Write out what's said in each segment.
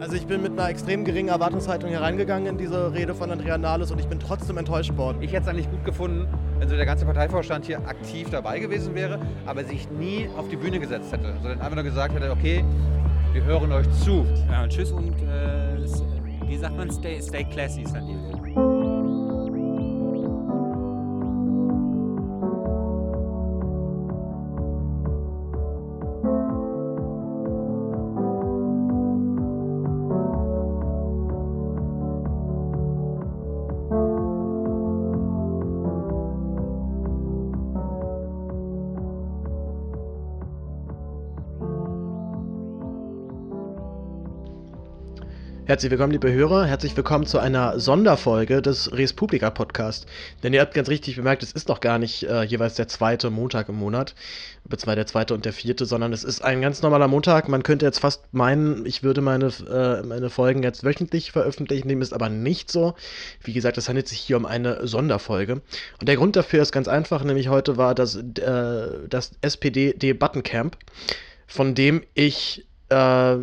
Also ich bin mit einer extrem geringen Erwartungshaltung hereingegangen in diese Rede von Andrea Nahles und ich bin trotzdem enttäuscht worden. Ich hätte es eigentlich gut gefunden, wenn so der ganze Parteivorstand hier aktiv dabei gewesen wäre, aber sich nie auf die Bühne gesetzt hätte, sondern einfach nur gesagt hätte, okay, wir hören euch zu. Ja, tschüss und äh, wie sagt man, stay, stay classy, San Diego. Herzlich willkommen, liebe Hörer. Herzlich willkommen zu einer Sonderfolge des Res Publica Podcast. Denn ihr habt ganz richtig bemerkt, es ist noch gar nicht äh, jeweils der zweite Montag im Monat, beziehungsweise der zweite und der vierte, sondern es ist ein ganz normaler Montag. Man könnte jetzt fast meinen, ich würde meine, äh, meine Folgen jetzt wöchentlich veröffentlichen, dem ist aber nicht so. Wie gesagt, es handelt sich hier um eine Sonderfolge. Und der Grund dafür ist ganz einfach, nämlich heute war das, äh, das SPD-Debattencamp, von dem ich äh,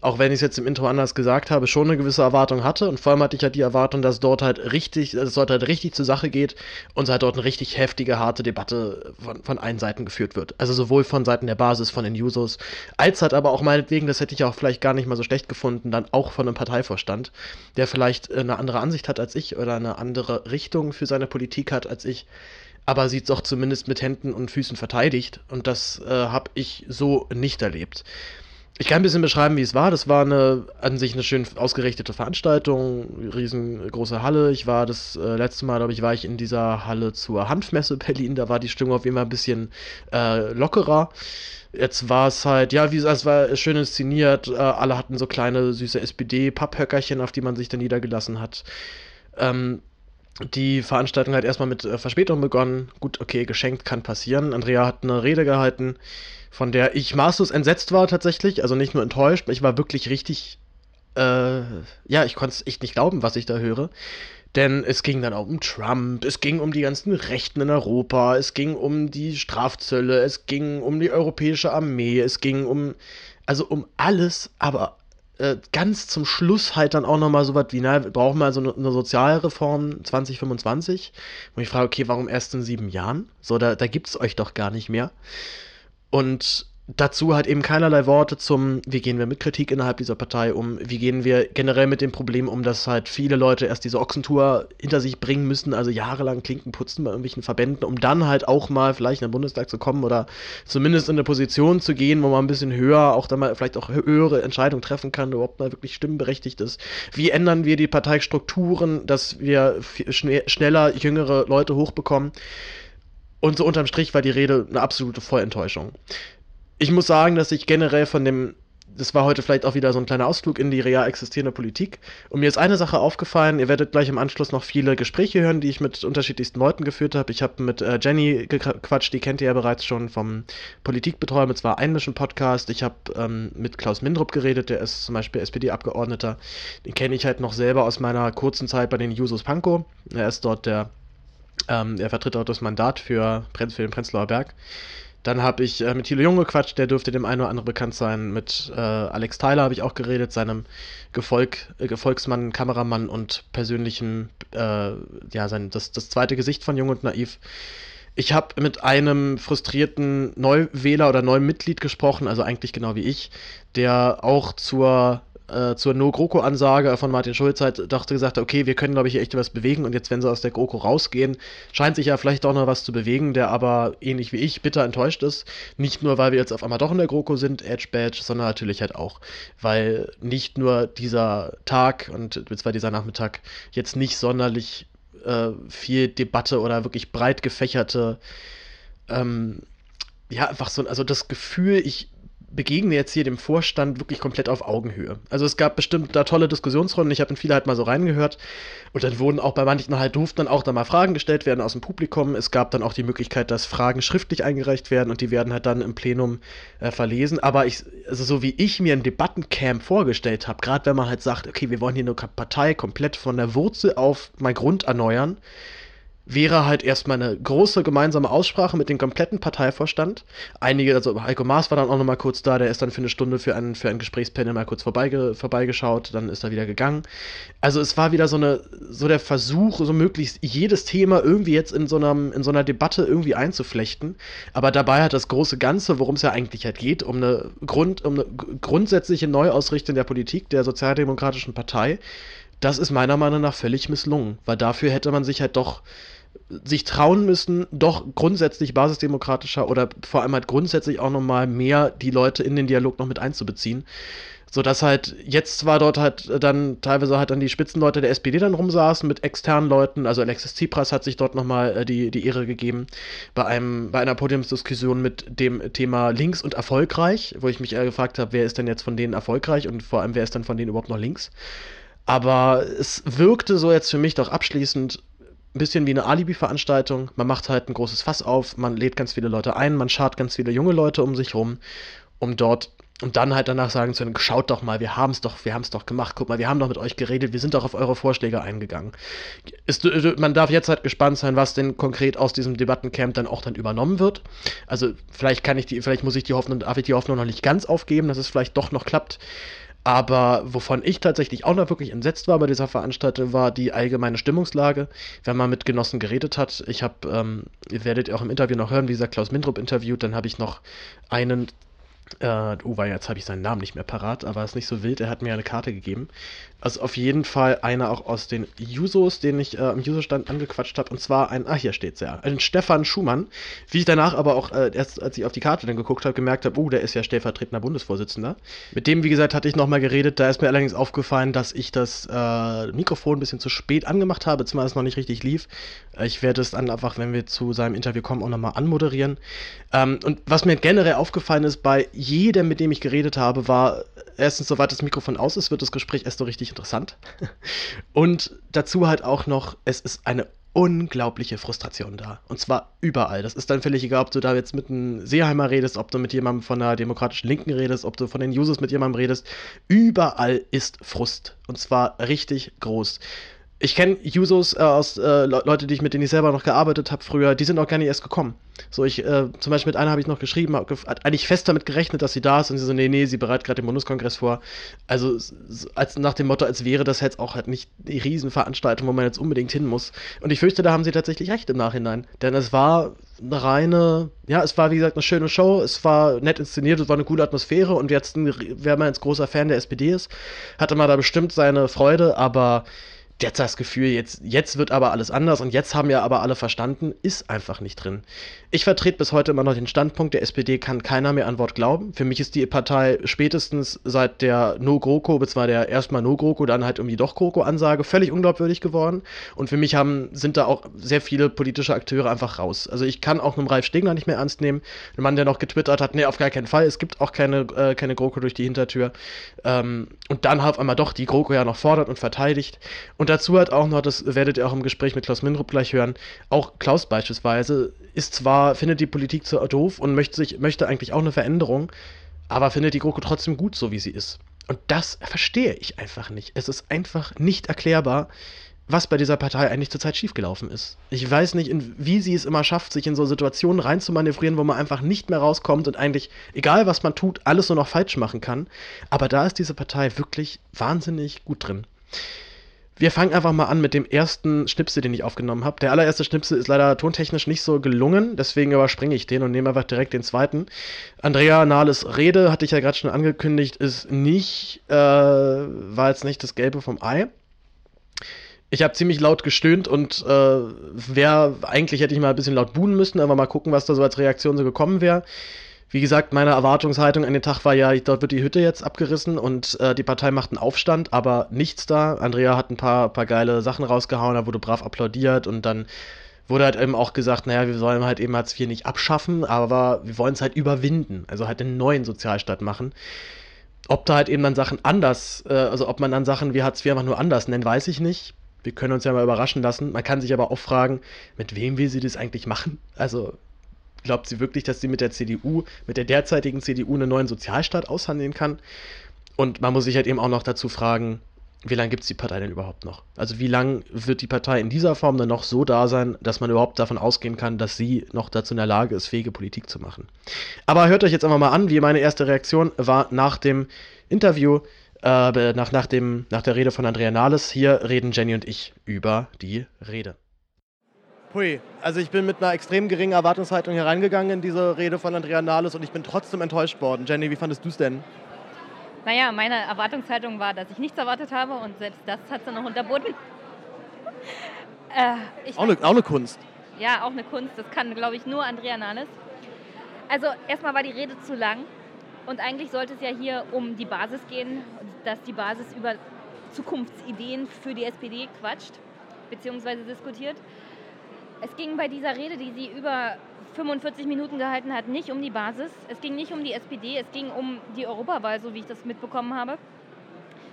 auch wenn ich es jetzt im Intro anders gesagt habe, schon eine gewisse Erwartung hatte. Und vor allem hatte ich halt die Erwartung, dass dort halt richtig, dass es dort halt richtig zur Sache geht und halt dort eine richtig heftige, harte Debatte von, von allen Seiten geführt wird. Also sowohl von Seiten der Basis, von den Users, als halt aber auch meinetwegen, das hätte ich auch vielleicht gar nicht mal so schlecht gefunden, dann auch von einem Parteivorstand, der vielleicht eine andere Ansicht hat als ich oder eine andere Richtung für seine Politik hat als ich aber sie es doch zumindest mit Händen und Füßen verteidigt. Und das äh, habe ich so nicht erlebt. Ich kann ein bisschen beschreiben, wie es war. Das war eine an sich eine schön ausgerichtete Veranstaltung, riesengroße Halle. Ich war das äh, letzte Mal, glaube ich, war ich in dieser Halle zur Hanfmesse Berlin. Da war die Stimmung auf jeden Fall ein bisschen äh, lockerer. Jetzt war es halt, ja, wie es war schön inszeniert. Äh, alle hatten so kleine süße SPD-Papphöckerchen, auf die man sich dann niedergelassen hat. Ähm, die Veranstaltung hat erstmal mit äh, Verspätung begonnen. Gut, okay, geschenkt kann passieren. Andrea hat eine Rede gehalten von der ich maßlos entsetzt war tatsächlich, also nicht nur enttäuscht, ich war wirklich richtig, äh, ja, ich konnte es echt nicht glauben, was ich da höre. Denn es ging dann auch um Trump, es ging um die ganzen Rechten in Europa, es ging um die Strafzölle, es ging um die europäische Armee, es ging um, also um alles, aber äh, ganz zum Schluss halt dann auch nochmal so was wie, na, wir brauchen mal so eine, eine Sozialreform 2025. Wo ich frage, okay, warum erst in sieben Jahren? So, da, da gibt es euch doch gar nicht mehr. Und dazu halt eben keinerlei Worte zum, wie gehen wir mit Kritik innerhalb dieser Partei um, wie gehen wir generell mit dem Problem um, dass halt viele Leute erst diese Ochsentour hinter sich bringen müssen, also jahrelang Klinken putzen bei irgendwelchen Verbänden, um dann halt auch mal vielleicht in den Bundestag zu kommen oder zumindest in eine Position zu gehen, wo man ein bisschen höher, auch dann mal vielleicht auch höhere Entscheidungen treffen kann, überhaupt mal wirklich stimmberechtigt ist. Wie ändern wir die Parteistrukturen, dass wir schn schneller jüngere Leute hochbekommen? Und so unterm Strich war die Rede eine absolute Vollenttäuschung. Ich muss sagen, dass ich generell von dem, das war heute vielleicht auch wieder so ein kleiner Ausflug in die real existierende Politik. Und mir ist eine Sache aufgefallen, ihr werdet gleich im Anschluss noch viele Gespräche hören, die ich mit unterschiedlichsten Leuten geführt habe. Ich habe mit äh, Jenny gequatscht, die kennt ihr ja bereits schon vom Politikbetreuer, mit zwar Einmischen Podcast. Ich habe ähm, mit Klaus Mindrup geredet, der ist zum Beispiel SPD-Abgeordneter. Den kenne ich halt noch selber aus meiner kurzen Zeit bei den Jusos Pankow. Er ist dort der ähm, er vertritt auch das Mandat für, für den Prenzlauer Berg. Dann habe ich äh, mit Thilo Jung gequatscht, der dürfte dem einen oder anderen bekannt sein. Mit äh, Alex Tyler habe ich auch geredet, seinem Gefolg, äh, Gefolgsmann, Kameramann und persönlichen, äh, ja, sein, das, das zweite Gesicht von Jung und Naiv. Ich habe mit einem frustrierten Neuwähler oder neuen Mitglied gesprochen, also eigentlich genau wie ich, der auch zur äh, zur No-GroKo-Ansage von Martin Schulz halt dachte gesagt, okay, wir können, glaube ich, echt was bewegen und jetzt, wenn sie aus der GroKo rausgehen, scheint sich ja vielleicht auch noch was zu bewegen, der aber ähnlich wie ich bitter enttäuscht ist. Nicht nur, weil wir jetzt auf einmal doch in der GroKo sind, Edge Badge, sondern natürlich halt auch, weil nicht nur dieser Tag und zwar dieser Nachmittag jetzt nicht sonderlich äh, viel Debatte oder wirklich breit gefächerte ähm, ja, einfach so, also das Gefühl, ich begegne jetzt hier dem Vorstand wirklich komplett auf Augenhöhe. Also es gab bestimmt da tolle Diskussionsrunden, ich habe in viele halt mal so reingehört und dann wurden auch bei manchen halt durften dann auch da mal Fragen gestellt werden aus dem Publikum. Es gab dann auch die Möglichkeit, dass Fragen schriftlich eingereicht werden und die werden halt dann im Plenum äh, verlesen. Aber ich, also so wie ich mir ein Debattencamp vorgestellt habe, gerade wenn man halt sagt, okay, wir wollen hier eine Partei komplett von der Wurzel auf mal Grund erneuern, wäre halt erstmal eine große gemeinsame Aussprache mit dem kompletten Parteivorstand. Einige, also Heiko Maas war dann auch nochmal kurz da, der ist dann für eine Stunde für ein, für ein Gesprächspanel mal kurz vorbeige, vorbeigeschaut, dann ist er wieder gegangen. Also es war wieder so eine, so der Versuch, so möglichst jedes Thema irgendwie jetzt in so, einem, in so einer Debatte irgendwie einzuflechten. Aber dabei hat das große Ganze, worum es ja eigentlich halt geht, um eine, Grund, um eine grundsätzliche Neuausrichtung der Politik der Sozialdemokratischen Partei, das ist meiner Meinung nach völlig misslungen, weil dafür hätte man sich halt doch sich trauen müssen, doch grundsätzlich basisdemokratischer oder vor allem halt grundsätzlich auch nochmal mehr die Leute in den Dialog noch mit einzubeziehen. So dass halt jetzt zwar dort halt dann teilweise halt dann die Spitzenleute der SPD dann rumsaßen mit externen Leuten, also Alexis Tsipras hat sich dort nochmal äh, die, die Ehre gegeben bei, einem, bei einer Podiumsdiskussion mit dem Thema links und erfolgreich, wo ich mich eher gefragt habe, wer ist denn jetzt von denen erfolgreich und vor allem wer ist dann von denen überhaupt noch links. Aber es wirkte so jetzt für mich doch abschließend ein bisschen wie eine Alibi-Veranstaltung. Man macht halt ein großes Fass auf, man lädt ganz viele Leute ein, man schart ganz viele junge Leute um sich rum, um dort und dann halt danach sagen zu können, schaut doch mal, wir haben es doch, wir haben es doch gemacht, guck mal, wir haben doch mit euch geredet, wir sind doch auf eure Vorschläge eingegangen. Ist, man darf jetzt halt gespannt sein, was denn konkret aus diesem Debattencamp dann auch dann übernommen wird. Also vielleicht kann ich die, vielleicht muss ich die Hoffnung, darf ich die Hoffnung noch nicht ganz aufgeben, dass es vielleicht doch noch klappt. Aber wovon ich tatsächlich auch noch wirklich entsetzt war bei dieser Veranstaltung, war die allgemeine Stimmungslage, wenn man mit Genossen geredet hat. Ich habe, ähm, ihr werdet auch im Interview noch hören, wie dieser Klaus Mindrup interviewt, dann habe ich noch einen äh, oh, weil jetzt habe ich seinen Namen nicht mehr parat, aber ist nicht so wild. Er hat mir eine Karte gegeben. Also auf jeden Fall einer auch aus den Jusos, den ich äh, am Juso-Stand angequatscht habe. Und zwar ein, ah, hier steht's ja, ein Stefan Schumann. Wie ich danach aber auch äh, erst, als ich auf die Karte dann geguckt habe, gemerkt habe, oh, der ist ja stellvertretender Bundesvorsitzender. Mit dem, wie gesagt, hatte ich nochmal geredet. Da ist mir allerdings aufgefallen, dass ich das äh, Mikrofon ein bisschen zu spät angemacht habe, zumal es noch nicht richtig lief. Äh, ich werde es dann einfach, wenn wir zu seinem Interview kommen, auch nochmal anmoderieren. Ähm, und was mir generell aufgefallen ist bei jedem, mit dem ich geredet habe, war erstens, soweit das Mikrofon aus ist, wird das Gespräch erst so richtig interessant. Und dazu halt auch noch, es ist eine unglaubliche Frustration da. Und zwar überall. Das ist dann völlig egal, ob du da jetzt mit einem Seeheimer redest, ob du mit jemandem von der demokratischen Linken redest, ob du von den Users mit jemandem redest. Überall ist Frust. Und zwar richtig groß ich kenne Jusos äh, aus äh, Leute, die ich mit denen ich selber noch gearbeitet habe früher, die sind auch gar nicht erst gekommen. So, ich, äh, zum Beispiel mit einer habe ich noch geschrieben, hat eigentlich fest damit gerechnet, dass sie da ist und sie so, nee, nee, sie bereitet gerade den Bundeskongress vor. Also als nach dem Motto, als wäre das jetzt auch halt nicht die Riesenveranstaltung, wo man jetzt unbedingt hin muss. Und ich fürchte, da haben sie tatsächlich recht im Nachhinein. Denn es war eine reine, ja, es war wie gesagt eine schöne Show, es war nett inszeniert, es war eine coole Atmosphäre und jetzt, wer mal jetzt großer Fan der SPD ist, hatte man da bestimmt seine Freude, aber jetzt das Gefühl, jetzt, jetzt wird aber alles anders und jetzt haben ja aber alle verstanden, ist einfach nicht drin. Ich vertrete bis heute immer noch den Standpunkt, der SPD kann keiner mehr an Wort glauben. Für mich ist die Partei spätestens seit der No-GroKo, beziehungsweise der erstmal No-GroKo, dann halt irgendwie doch GroKo-Ansage, völlig unglaubwürdig geworden. Und für mich haben, sind da auch sehr viele politische Akteure einfach raus. Also ich kann auch einen Ralf Stegner nicht mehr ernst nehmen. Ein Mann, der noch getwittert hat, nee, auf gar keinen Fall, es gibt auch keine, äh, keine GroKo durch die Hintertür. Ähm, und dann auf einmal doch die GroKo ja noch fordert und verteidigt. Und dazu hat auch noch, das werdet ihr auch im Gespräch mit Klaus Mindrup gleich hören, auch Klaus beispielsweise ist zwar, findet die Politik zu doof und möchte, sich, möchte eigentlich auch eine Veränderung, aber findet die GroKo trotzdem gut, so wie sie ist. Und das verstehe ich einfach nicht. Es ist einfach nicht erklärbar, was bei dieser Partei eigentlich zurzeit schiefgelaufen ist. Ich weiß nicht, wie sie es immer schafft, sich in so Situationen reinzumanövrieren, wo man einfach nicht mehr rauskommt und eigentlich, egal was man tut, alles nur noch falsch machen kann. Aber da ist diese Partei wirklich wahnsinnig gut drin. Wir fangen einfach mal an mit dem ersten Schnipsel, den ich aufgenommen habe. Der allererste Schnipsel ist leider tontechnisch nicht so gelungen, deswegen überspringe ich den und nehme einfach direkt den zweiten. Andrea Nahles Rede, hatte ich ja gerade schon angekündigt, ist nicht, äh, war jetzt nicht das Gelbe vom Ei. Ich habe ziemlich laut gestöhnt und äh, wer eigentlich hätte ich mal ein bisschen laut buhen müssen, aber mal gucken, was da so als Reaktion so gekommen wäre. Wie gesagt, meine Erwartungshaltung an den Tag war ja, dort wird die Hütte jetzt abgerissen und äh, die Partei macht einen Aufstand, aber nichts da. Andrea hat ein paar, paar geile Sachen rausgehauen, da wurde brav applaudiert und dann wurde halt eben auch gesagt, naja, wir sollen halt eben Hartz IV nicht abschaffen, aber wir wollen es halt überwinden, also halt einen neuen Sozialstaat machen. Ob da halt eben dann Sachen anders, äh, also ob man dann Sachen wie Hartz IV einfach nur anders nennt, weiß ich nicht. Wir können uns ja mal überraschen lassen. Man kann sich aber auch fragen, mit wem will sie das eigentlich machen? Also Glaubt sie wirklich, dass sie mit der CDU, mit der derzeitigen CDU einen neuen Sozialstaat aushandeln kann? Und man muss sich halt eben auch noch dazu fragen, wie lange gibt es die Partei denn überhaupt noch? Also wie lange wird die Partei in dieser Form dann noch so da sein, dass man überhaupt davon ausgehen kann, dass sie noch dazu in der Lage ist, fähige Politik zu machen? Aber hört euch jetzt einfach mal an, wie meine erste Reaktion war nach dem Interview, äh, nach, nach, dem, nach der Rede von Andrea Nahles. Hier reden Jenny und ich über die Rede. Hui, also ich bin mit einer extrem geringen Erwartungshaltung hereingegangen in diese Rede von Andrea Nahles und ich bin trotzdem enttäuscht worden. Jenny, wie fandest du es denn? Naja, meine Erwartungshaltung war, dass ich nichts erwartet habe und selbst das hat sie noch unterboten. äh, auch, eine, auch eine Kunst. Ja, auch eine Kunst. Das kann, glaube ich, nur Andrea Nahles. Also erstmal war die Rede zu lang und eigentlich sollte es ja hier um die Basis gehen, dass die Basis über Zukunftsideen für die SPD quatscht bzw. diskutiert. Es ging bei dieser Rede, die sie über 45 Minuten gehalten hat, nicht um die Basis. Es ging nicht um die SPD, es ging um die Europawahl, so wie ich das mitbekommen habe.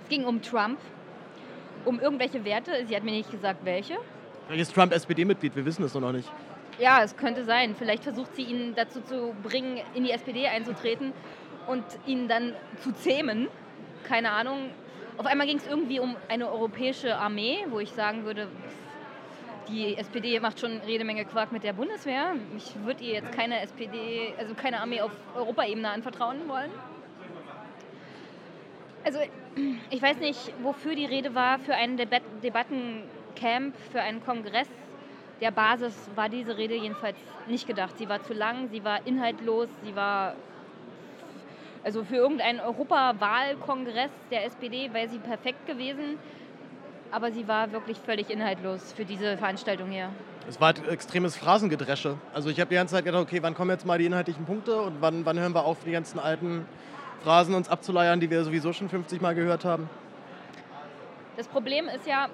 Es ging um Trump, um irgendwelche Werte. Sie hat mir nicht gesagt, welche. Vielleicht ist Trump SPD-Mitglied, wir wissen es noch nicht. Ja, es könnte sein. Vielleicht versucht sie ihn dazu zu bringen, in die SPD einzutreten und ihn dann zu zähmen. Keine Ahnung. Auf einmal ging es irgendwie um eine europäische Armee, wo ich sagen würde, die SPD macht schon jede Menge Quark mit der Bundeswehr. Ich würde ihr jetzt keine SPD, also keine Armee auf Europaebene anvertrauen wollen. Also ich weiß nicht, wofür die Rede war, für ein Debat Debattencamp, für einen Kongress. Der Basis war diese Rede jedenfalls nicht gedacht. Sie war zu lang, sie war inhaltlos, sie war also für irgendeinen Europawahlkongress der SPD wäre sie perfekt gewesen aber sie war wirklich völlig inhaltlos für diese Veranstaltung hier. Es war ein extremes Phrasengedresche. Also ich habe die ganze Zeit gedacht, okay, wann kommen jetzt mal die inhaltlichen Punkte und wann, wann hören wir auf, die ganzen alten Phrasen uns abzuleiern, die wir sowieso schon 50 Mal gehört haben? Das Problem ist ja,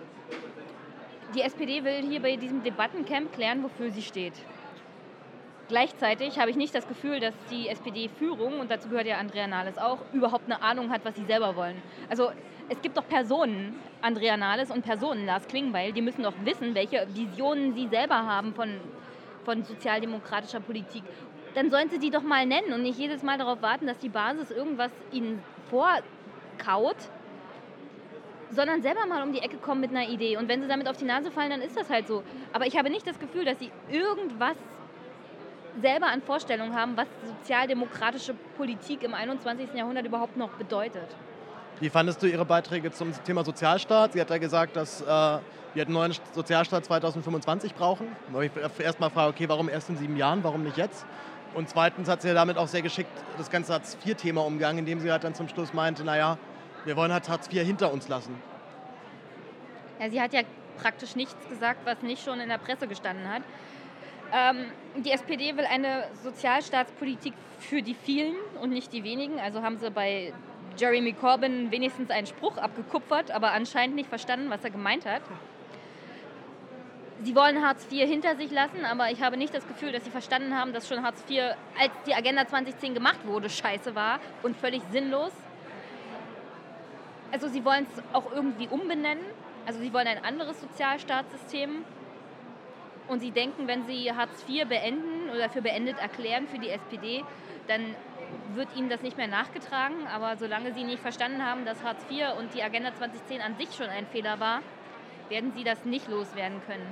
die SPD will hier bei diesem Debattencamp klären, wofür sie steht. Gleichzeitig habe ich nicht das Gefühl, dass die SPD-Führung, und dazu gehört ja Andrea Nahles auch, überhaupt eine Ahnung hat, was sie selber wollen. Also es gibt doch Personen, Andrea Nahles und Personen, Lars Klingbeil, die müssen doch wissen, welche Visionen sie selber haben von, von sozialdemokratischer Politik. Dann sollen sie die doch mal nennen und nicht jedes Mal darauf warten, dass die Basis irgendwas ihnen vorkaut, sondern selber mal um die Ecke kommen mit einer Idee. Und wenn sie damit auf die Nase fallen, dann ist das halt so. Aber ich habe nicht das Gefühl, dass sie irgendwas selber an Vorstellungen haben, was sozialdemokratische Politik im 21. Jahrhundert überhaupt noch bedeutet. Wie fandest du Ihre Beiträge zum Thema Sozialstaat? Sie hat ja gesagt, dass äh, wir einen neuen Sozialstaat 2025 brauchen. Ich erst mal frage, okay, warum erst in sieben Jahren, warum nicht jetzt? Und zweitens hat sie ja damit auch sehr geschickt das ganze Hartz-IV-Thema umgegangen, indem sie halt dann zum Schluss meinte, naja, wir wollen halt Hartz IV hinter uns lassen. Ja, sie hat ja praktisch nichts gesagt, was nicht schon in der Presse gestanden hat. Ähm, die SPD will eine Sozialstaatspolitik für die vielen und nicht die wenigen. Also haben sie bei Jeremy Corbyn wenigstens einen Spruch abgekupfert, aber anscheinend nicht verstanden, was er gemeint hat. Sie wollen Hartz IV hinter sich lassen, aber ich habe nicht das Gefühl, dass sie verstanden haben, dass schon Hartz IV, als die Agenda 2010 gemacht wurde, scheiße war und völlig sinnlos. Also sie wollen es auch irgendwie umbenennen. Also sie wollen ein anderes Sozialstaatssystem. Und sie denken, wenn sie Hartz IV beenden oder für beendet erklären für die SPD, dann wird ihnen das nicht mehr nachgetragen. Aber solange sie nicht verstanden haben, dass Hartz IV und die Agenda 2010 an sich schon ein Fehler war, werden sie das nicht loswerden können.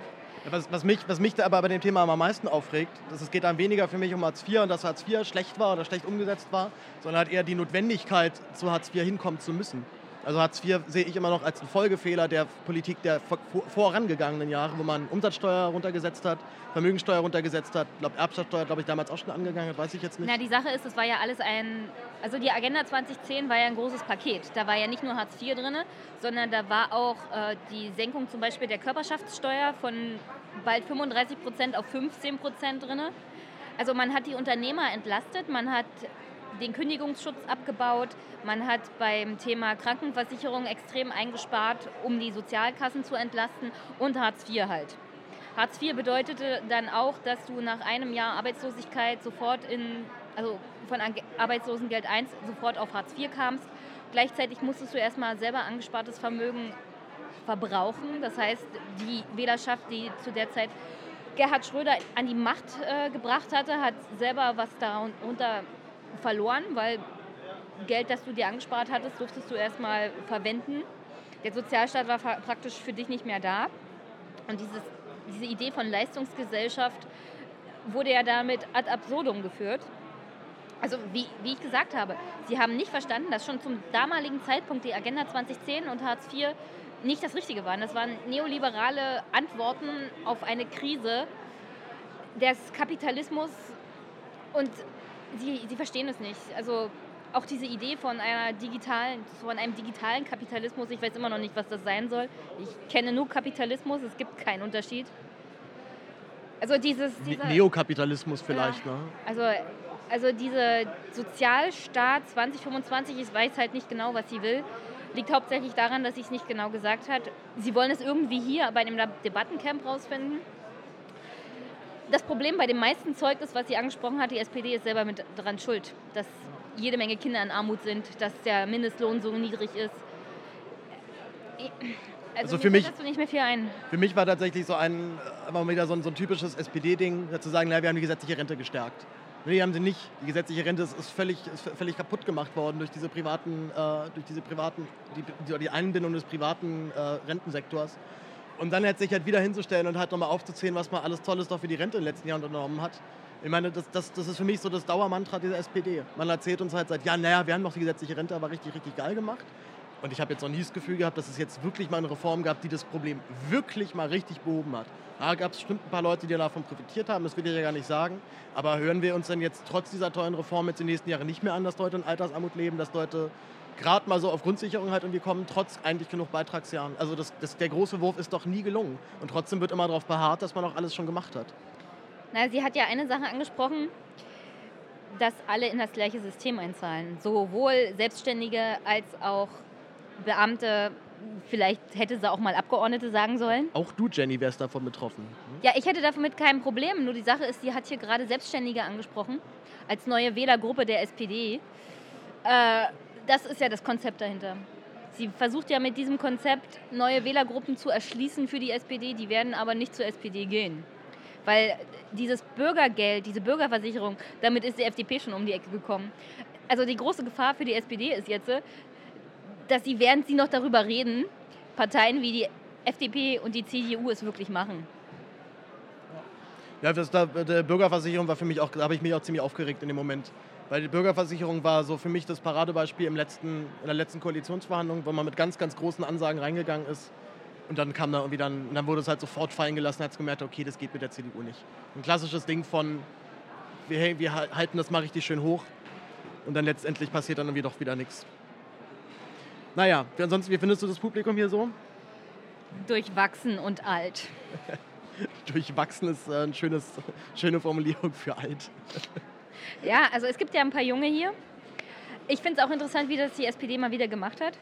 Was, was, mich, was mich da aber bei dem Thema am meisten aufregt, dass es geht dann weniger für mich um Hartz IV und dass Hartz IV schlecht war oder schlecht umgesetzt war, sondern halt eher die Notwendigkeit, zu Hartz IV hinkommen zu müssen. Also Hartz IV sehe ich immer noch als einen Folgefehler der Politik der vorangegangenen Jahre, wo man Umsatzsteuer runtergesetzt hat, Vermögensteuer runtergesetzt hat, glaube Erbschaftssteuer, glaube ich, damals auch schon angegangen hat, weiß ich jetzt nicht. Na, die Sache ist, es war ja alles ein, also die Agenda 2010 war ja ein großes Paket. Da war ja nicht nur Hartz IV drin, sondern da war auch äh, die Senkung zum Beispiel der Körperschaftssteuer von bald 35 Prozent auf 15 Prozent drin. Also man hat die Unternehmer entlastet, man hat den Kündigungsschutz abgebaut. Man hat beim Thema Krankenversicherung extrem eingespart, um die Sozialkassen zu entlasten und Hartz IV halt. Hartz IV bedeutete dann auch, dass du nach einem Jahr Arbeitslosigkeit sofort in, also von Arbeitslosengeld 1 sofort auf Hartz IV kamst. Gleichzeitig musstest du erstmal selber angespartes Vermögen verbrauchen. Das heißt, die Wählerschaft, die zu der Zeit Gerhard Schröder an die Macht äh, gebracht hatte, hat selber was darunter verloren, weil Geld, das du dir angespart hattest, durftest du erstmal verwenden. Der Sozialstaat war praktisch für dich nicht mehr da. Und dieses, diese Idee von Leistungsgesellschaft wurde ja damit ad absurdum geführt. Also wie, wie ich gesagt habe, sie haben nicht verstanden, dass schon zum damaligen Zeitpunkt die Agenda 2010 und Hartz IV nicht das Richtige waren. Das waren neoliberale Antworten auf eine Krise des Kapitalismus und sie, sie verstehen es nicht. Also auch diese Idee von einer digitalen, von einem digitalen Kapitalismus, ich weiß immer noch nicht, was das sein soll. Ich kenne nur Kapitalismus, es gibt keinen Unterschied. Also dieses, Ne- dieser, Neokapitalismus vielleicht, ne? also, also diese Sozialstaat 2025, ich weiß halt nicht genau, was sie will. Liegt hauptsächlich daran, dass sie es nicht genau gesagt hat. Sie wollen es irgendwie hier bei einem Debattencamp rausfinden. Das Problem bei dem meisten Zeug ist, was sie angesprochen hat, die SPD ist selber mit daran schuld, dass jede Menge Kinder in Armut sind, dass der Mindestlohn so niedrig ist. Also, Also für mich- dazu nicht mehr viel ein. Für mich war tatsächlich so ein, immer wieder so ein, so ein typisches SPD-Ding, zu sagen, naja, wir haben die gesetzliche Rente gestärkt. Nee, haben sie nicht. Die gesetzliche Rente ist, ist, völlig, ist völlig kaputt gemacht worden durch diese privaten, äh, durch diese privaten, die, die, die Einbindung des privaten äh, Rentensektors. Und dann jetzt sich halt wieder hinzustellen und halt nochmal aufzuzählen, was man alles Tolles doch für die Rente in den letzten Jahren unternommen hat. Ich meine, das, das, das ist für mich so das Dauermantra dieser SPD. Man erzählt uns halt seit, ja, naja, wir haben doch die gesetzliche Rente aber richtig, richtig geil gemacht. Und ich habe jetzt noch nie das Gefühl gehabt, dass es jetzt wirklich mal eine Reform gab, die das Problem wirklich mal richtig behoben hat. Da gab es bestimmt ein paar Leute, die davon profitiert haben, das will ich ja gar nicht sagen. Aber hören wir uns denn jetzt trotz dieser tollen Reform jetzt in den nächsten Jahren nicht mehr an, dass Leute in Altersarmut leben, dass Leute gerade mal so auf Grundsicherung halt irgendwie kommen, trotz eigentlich genug Beitragsjahren. Also das, das, der große Wurf ist doch nie gelungen. Und trotzdem wird immer darauf beharrt, dass man auch alles schon gemacht hat. Na, sie hat ja eine Sache angesprochen, dass alle in das gleiche System einzahlen. Sowohl Selbstständige als auch Beamte. Vielleicht hätte sie auch mal Abgeordnete sagen sollen. Auch du, Jenny, wärst davon betroffen. Hm? Ja, ich hätte damit kein Problem. Nur die Sache ist, sie hat hier gerade Selbstständige angesprochen, als neue Wählergruppe der SPD. Äh, das ist ja das Konzept dahinter. Sie versucht ja mit diesem Konzept neue Wählergruppen zu erschließen für die SPD, die werden aber nicht zur SPD gehen. Weil dieses Bürgergeld, diese Bürgerversicherung, damit ist die FDP schon um die Ecke gekommen. Also die große Gefahr für die SPD ist jetzt, dass sie, während sie noch darüber reden, Parteien wie die FDP und die CDU es wirklich machen. Ja, das, da, der Bürgerversicherung war für mich auch, da habe ich mich auch ziemlich aufgeregt in dem Moment. Weil die Bürgerversicherung war so für mich das Paradebeispiel im letzten, in der letzten Koalitionsverhandlung, wo man mit ganz, ganz großen Ansagen reingegangen ist. Und dann kam da irgendwie dann, dann wurde es halt sofort fallen gelassen, hat es gemerkt, okay, das geht mit der CDU nicht. Ein klassisches Ding von, wir, wir halten das mal richtig schön hoch und dann letztendlich passiert dann irgendwie doch wieder nichts. Naja, ansonsten, wie findest du das Publikum hier so? Durchwachsen und alt. Durchwachsen ist äh, eine schönes, schöne Formulierung für alt. Ja, also es gibt ja ein paar Junge hier. Ich finde es auch interessant, wie das die SPD mal wieder gemacht hat.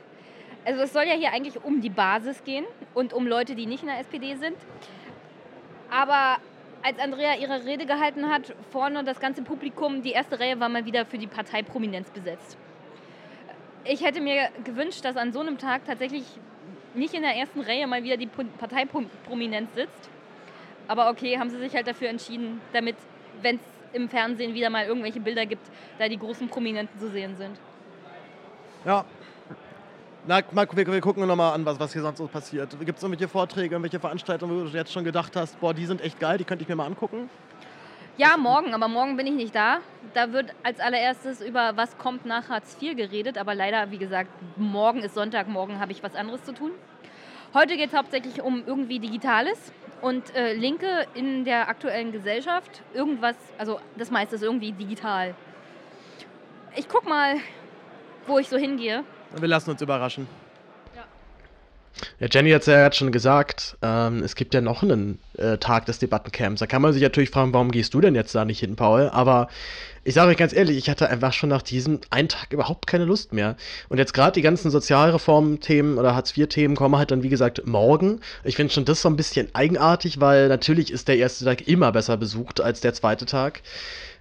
Also es soll ja hier eigentlich um die Basis gehen und um Leute, die nicht in der SPD sind. Aber als Andrea ihre Rede gehalten hat, vorne das ganze Publikum, die erste Reihe war mal wieder für die Parteiprominenz besetzt. Ich hätte mir gewünscht, dass an so einem Tag tatsächlich nicht in der ersten Reihe mal wieder die Parteiprominenz sitzt. Aber okay, haben sie sich halt dafür entschieden, damit, wenn es im Fernsehen wieder mal irgendwelche Bilder gibt, da die großen Prominenten zu sehen sind. Ja. Na, mal, wir, wir gucken nochmal an, was, was hier sonst so passiert. Gibt es irgendwelche Vorträge, irgendwelche Veranstaltungen, wo du jetzt schon gedacht hast, boah, die sind echt geil, die könnte ich mir mal angucken? Ja, morgen, aber morgen bin ich nicht da. Da wird als allererstes über was kommt nach Hartz IV geredet, aber leider, wie gesagt, morgen ist Sonntag, morgen habe ich was anderes zu tun. Heute geht es hauptsächlich um irgendwie Digitales und äh, Linke in der aktuellen Gesellschaft. Irgendwas, also das meiste ist irgendwie digital. Ich guck mal, wo ich so hingehe. Wir lassen uns überraschen. Ja, Jenny hat es ja gerade schon gesagt, ähm, es gibt ja noch einen äh, Tag des Debattencamps. Da kann man sich natürlich fragen, warum gehst du denn jetzt da nicht hin, Paul? Aber ich sage euch ganz ehrlich, ich hatte einfach schon nach diesem einen Tag überhaupt keine Lust mehr. Und jetzt gerade die ganzen Sozialreform-Themen oder Hartz-IV-Themen kommen halt dann, wie gesagt, morgen. Ich finde schon das so ein bisschen eigenartig, weil natürlich ist der erste Tag immer besser besucht als der zweite Tag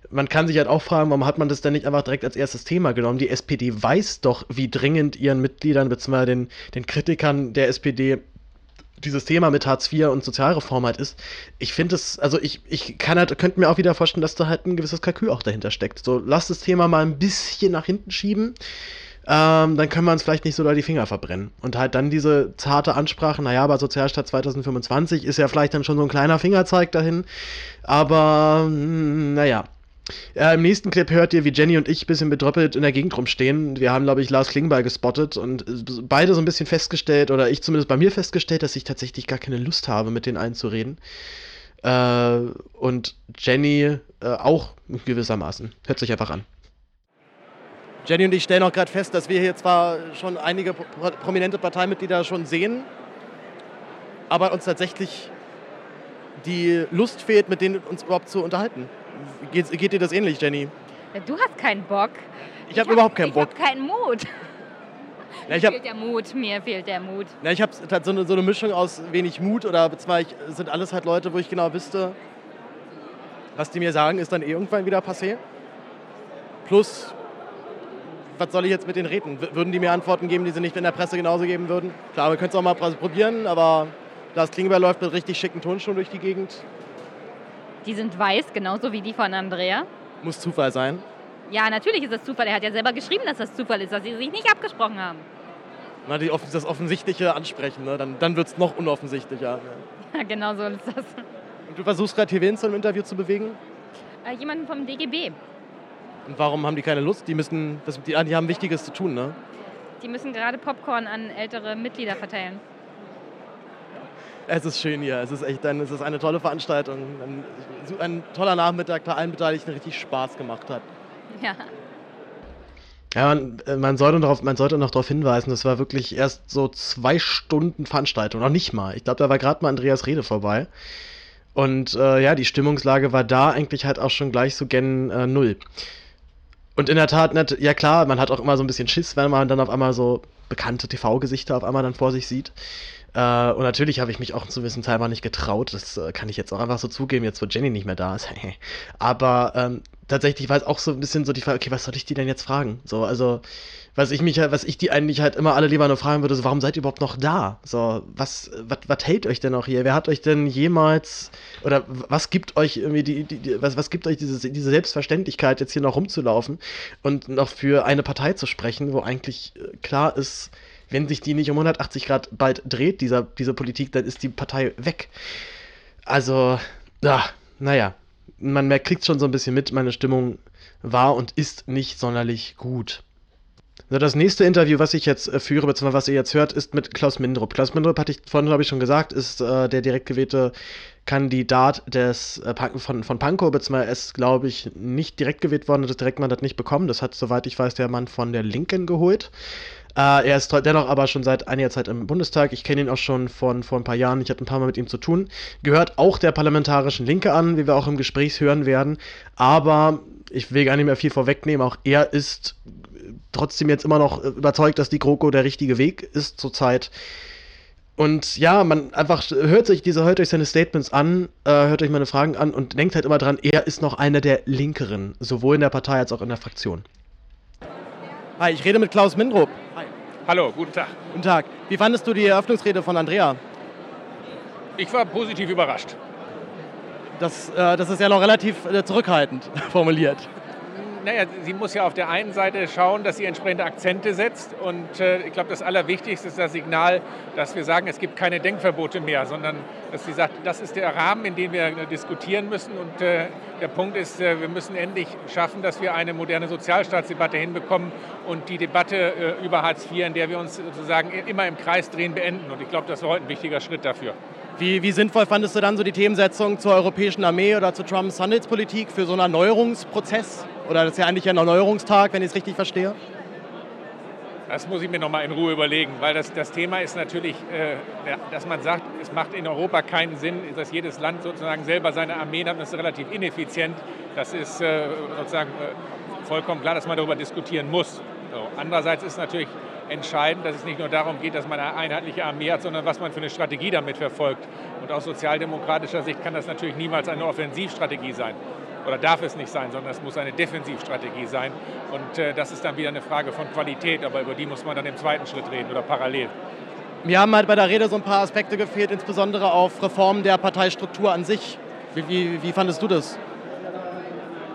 man kann sich halt auch fragen, warum hat man das denn nicht einfach direkt als erstes Thema genommen? Die SPD weiß doch, wie dringend ihren Mitgliedern bzw. Den, den Kritikern der SPD dieses Thema mit Hartz IV und Sozialreform halt ist. Ich finde es, also ich, ich kann halt, könnte mir auch wieder vorstellen, dass da halt ein gewisses Kalkül auch dahinter steckt. So, lass das Thema mal ein bisschen nach hinten schieben. ähm, dann können wir uns vielleicht nicht so da die Finger verbrennen. Und halt dann diese zarte Ansprache, naja, aber Sozialstaat 2025 ist ja vielleicht dann schon so ein kleiner Fingerzeig dahin. Aber, mh, hm, naja. Ja, Im nächsten Clip hört ihr, wie Jenny und ich ein bisschen bedröppelt in der Gegend rumstehen. Wir haben, glaube ich, Lars Klingbeil gespottet und beide so ein bisschen festgestellt, oder ich zumindest bei mir festgestellt, dass ich tatsächlich gar keine Lust habe, mit denen einzureden. Äh, und Jenny äh, auch gewissermaßen. Hört sich einfach an. Jenny und ich stellen auch gerade fest, dass wir hier zwar schon einige prominente Parteimitglieder schon sehen, aber uns tatsächlich die Lust fehlt, mit denen uns überhaupt zu unterhalten. Geht, geht dir das ähnlich, Jenny? Du hast keinen Bock. Ich habe hab überhaupt keinen Bock. Ich habe keinen Mut. Ja, mir fehlt der Mut, mir fehlt der Mut. Ja, ich habe halt so eine, so eine Mischung aus wenig Mut oder zwar sind alles halt Leute, wo ich genau wüsste, was die mir sagen, ist dann eh irgendwann wieder passé. Plus, was soll ich jetzt mit denen reden? Würden die mir Antworten geben, die sie nicht in der Presse genauso geben würden? Klar, wir können es auch mal probieren, aber Lars Klingbeil läuft mit richtig schicken Tonschuhen durch die Gegend. Die sind weiß, genauso wie die von Andrea. Muss Zufall sein. Ja, natürlich ist das Zufall. Er hat ja selber geschrieben, dass das Zufall ist, dass sie sich nicht abgesprochen haben. Na, die, das Offensichtliche ansprechen, ne? dann, dann wird es noch unoffensichtlicher. Ja, genau so ist das. Und du versuchst gerade hier wen zu einem Interview zu bewegen? Äh, jemanden vom DGB. Und warum haben die keine Lust? Die, müssen, das, die, die haben Wichtiges zu tun, ne? Die müssen gerade Popcorn an ältere Mitglieder verteilen. Es ist schön hier. Es ist echt ein, es ist eine tolle Veranstaltung. Ein, ein toller Nachmittag, der allen Beteiligten richtig Spaß gemacht hat. Ja. Ja, man, man, sollte darauf, man sollte noch darauf hinweisen, das war wirklich erst so zwei Stunden Veranstaltung, noch nicht mal. Ich glaube, da war gerade mal Andreas Rede vorbei. Und äh, ja, die Stimmungslage war da eigentlich halt auch schon gleich so gen äh, Null. Und in der Tat, nicht, ja klar, man hat auch immer so ein bisschen Schiss, wenn man dann auf einmal so bekannte TV-Gesichter auf einmal dann vor sich sieht. Äh, und natürlich habe ich mich auch zu gewissen Teil nicht getraut. Das äh, kann ich jetzt auch einfach so zugeben, jetzt wo Jenny nicht mehr da ist. Aber ähm, tatsächlich war es auch so ein bisschen so die Frage, okay, was soll ich die denn jetzt fragen? So, also, was ich mich halt, was ich die eigentlich halt immer alle lieber nur fragen würde, so, warum seid ihr überhaupt noch da? So, was, was, was hält euch denn noch hier? Wer hat euch denn jemals, oder was gibt euch irgendwie die, die, die was, was gibt euch diese, diese Selbstverständlichkeit, jetzt hier noch rumzulaufen und noch für eine Partei zu sprechen, wo eigentlich äh, klar ist, wenn sich die nicht um 180 Grad bald dreht, dieser, diese Politik, dann ist die Partei weg. Also, ja, naja, man merkt, kriegt schon so ein bisschen mit, meine Stimmung war und ist nicht sonderlich gut. So, das nächste Interview, was ich jetzt äh, führe, beziehungsweise was ihr jetzt hört, ist mit Klaus Mindrup. Klaus Mindrup, hatte ich vorhin, glaube ich, schon gesagt, ist äh, der direkt gewählte Kandidat des, äh, von, von Pankow, beziehungsweise ist, glaube ich, nicht direkt gewählt worden und das Direktmandat nicht bekommen. Das hat, soweit ich weiß, der Mann von der Linken geholt. Äh, er ist dennoch aber schon seit einiger Zeit im Bundestag. Ich kenne ihn auch schon von vor ein paar Jahren. Ich hatte ein paar Mal mit ihm zu tun. Gehört auch der parlamentarischen Linke an, wie wir auch im Gespräch hören werden. Aber ich will gar nicht mehr viel vorwegnehmen. Auch er ist trotzdem jetzt immer noch überzeugt, dass die GroKo der richtige Weg ist zurzeit. Und ja, man einfach hört sich diese, hört euch seine Statements an, äh, hört euch meine Fragen an und denkt halt immer dran, er ist noch einer der Linkeren, sowohl in der Partei als auch in der Fraktion. Hi, ich rede mit Klaus Mindrup. Hi. Hallo, guten Tag. Guten Tag. Wie fandest du die Eröffnungsrede von Andrea? Ich war positiv überrascht. Das, äh, das ist ja noch relativ äh, zurückhaltend formuliert naja, sie muss ja auf der einen Seite schauen, dass sie entsprechende Akzente setzt. Und äh, ich glaube, das Allerwichtigste ist das Signal, dass wir sagen, es gibt keine Denkverbote mehr, sondern dass sie sagt, das ist der Rahmen, in dem wir äh, diskutieren müssen. Und äh, der Punkt ist, äh, wir müssen endlich schaffen, dass wir eine moderne Sozialstaatsdebatte hinbekommen und die Debatte äh, über Hartz IV, in der wir uns sozusagen immer im Kreis drehen, beenden. Und ich glaube, das war heute ein wichtiger Schritt dafür. Wie, wie, sinnvoll fandest du dann so die Themensetzung zur europäischen Armee oder zur Trumps Handelspolitik für so einen Erneuerungsprozess? Oder das ist ja eigentlich ein Erneuerungstag, wenn ich es richtig verstehe? Das muss ich mir noch mal in Ruhe überlegen, weil das, das Thema ist natürlich, äh, dass man sagt, es macht in Europa keinen Sinn, dass jedes Land sozusagen selber seine Armeen hat. Das ist relativ ineffizient. Das ist äh, sozusagen äh, vollkommen klar, dass man darüber diskutieren muss. So. Andererseits ist natürlich entscheidend, dass es nicht nur darum geht, dass man eine einheitliche Armee hat, sondern was man für eine Strategie damit verfolgt. Und aus sozialdemokratischer Sicht kann das natürlich niemals eine Offensivstrategie sein oder darf es nicht sein, sondern es muss eine Defensivstrategie sein. Und äh, das ist dann wieder eine Frage von Qualität, aber über die muss man dann im zweiten Schritt reden oder parallel. Mir haben halt bei der Rede so ein paar Aspekte gefehlt, insbesondere auf Reformen der Parteistruktur an sich. Wie, wie, wie fandest du das?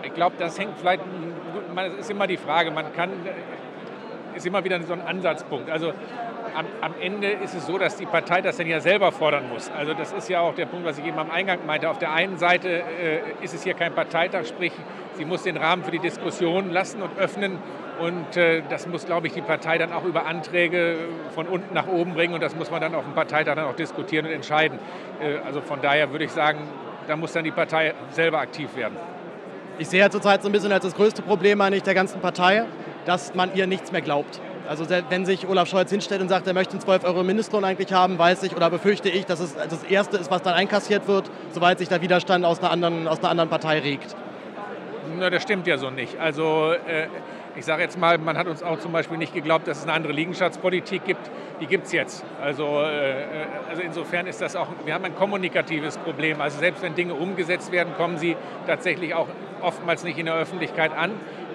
Ich glaube, das hängt vielleicht, das ist immer die Frage, man kann ist immer wieder so ein Ansatzpunkt. Also am, am, Ende ist es so, dass die Partei das dann ja selber fordern muss. Also das ist ja auch der Punkt, was ich eben am Eingang meinte. Auf der einen Seite äh, ist es hier kein Parteitag, sprich, sie muss den Rahmen für die Diskussion lassen und öffnen. Und äh, das muss, glaube ich, die Partei dann auch über Anträge von unten nach oben bringen. Und das muss man dann auf dem Parteitag dann auch diskutieren und entscheiden. Äh, also von daher würde ich sagen, da muss dann die Partei selber aktiv werden. Ich sehe ja zurzeit so ein bisschen als das größte Problem eigentlich der ganzen Partei, dass man ihr nichts mehr glaubt. Also wenn sich Olaf Scholz hinstellt und sagt, er möchte einen 12 Euro Mindestlohn eigentlich haben, weiß ich oder befürchte ich, dass es das Erste ist, was dann einkassiert wird, sobald sich der Widerstand aus einer anderen, aus einer anderen Partei regt. Na, das stimmt ja so nicht. Also äh, ich sage jetzt mal, man hat uns auch zum Beispiel nicht geglaubt, dass es eine andere Liegenschaftspolitik gibt. Die gibt es jetzt. Also, äh, also insofern ist das auch, wir haben ein kommunikatives Problem. Also selbst wenn Dinge umgesetzt werden, kommen sie tatsächlich auch oftmals nicht in der Öffentlichkeit an.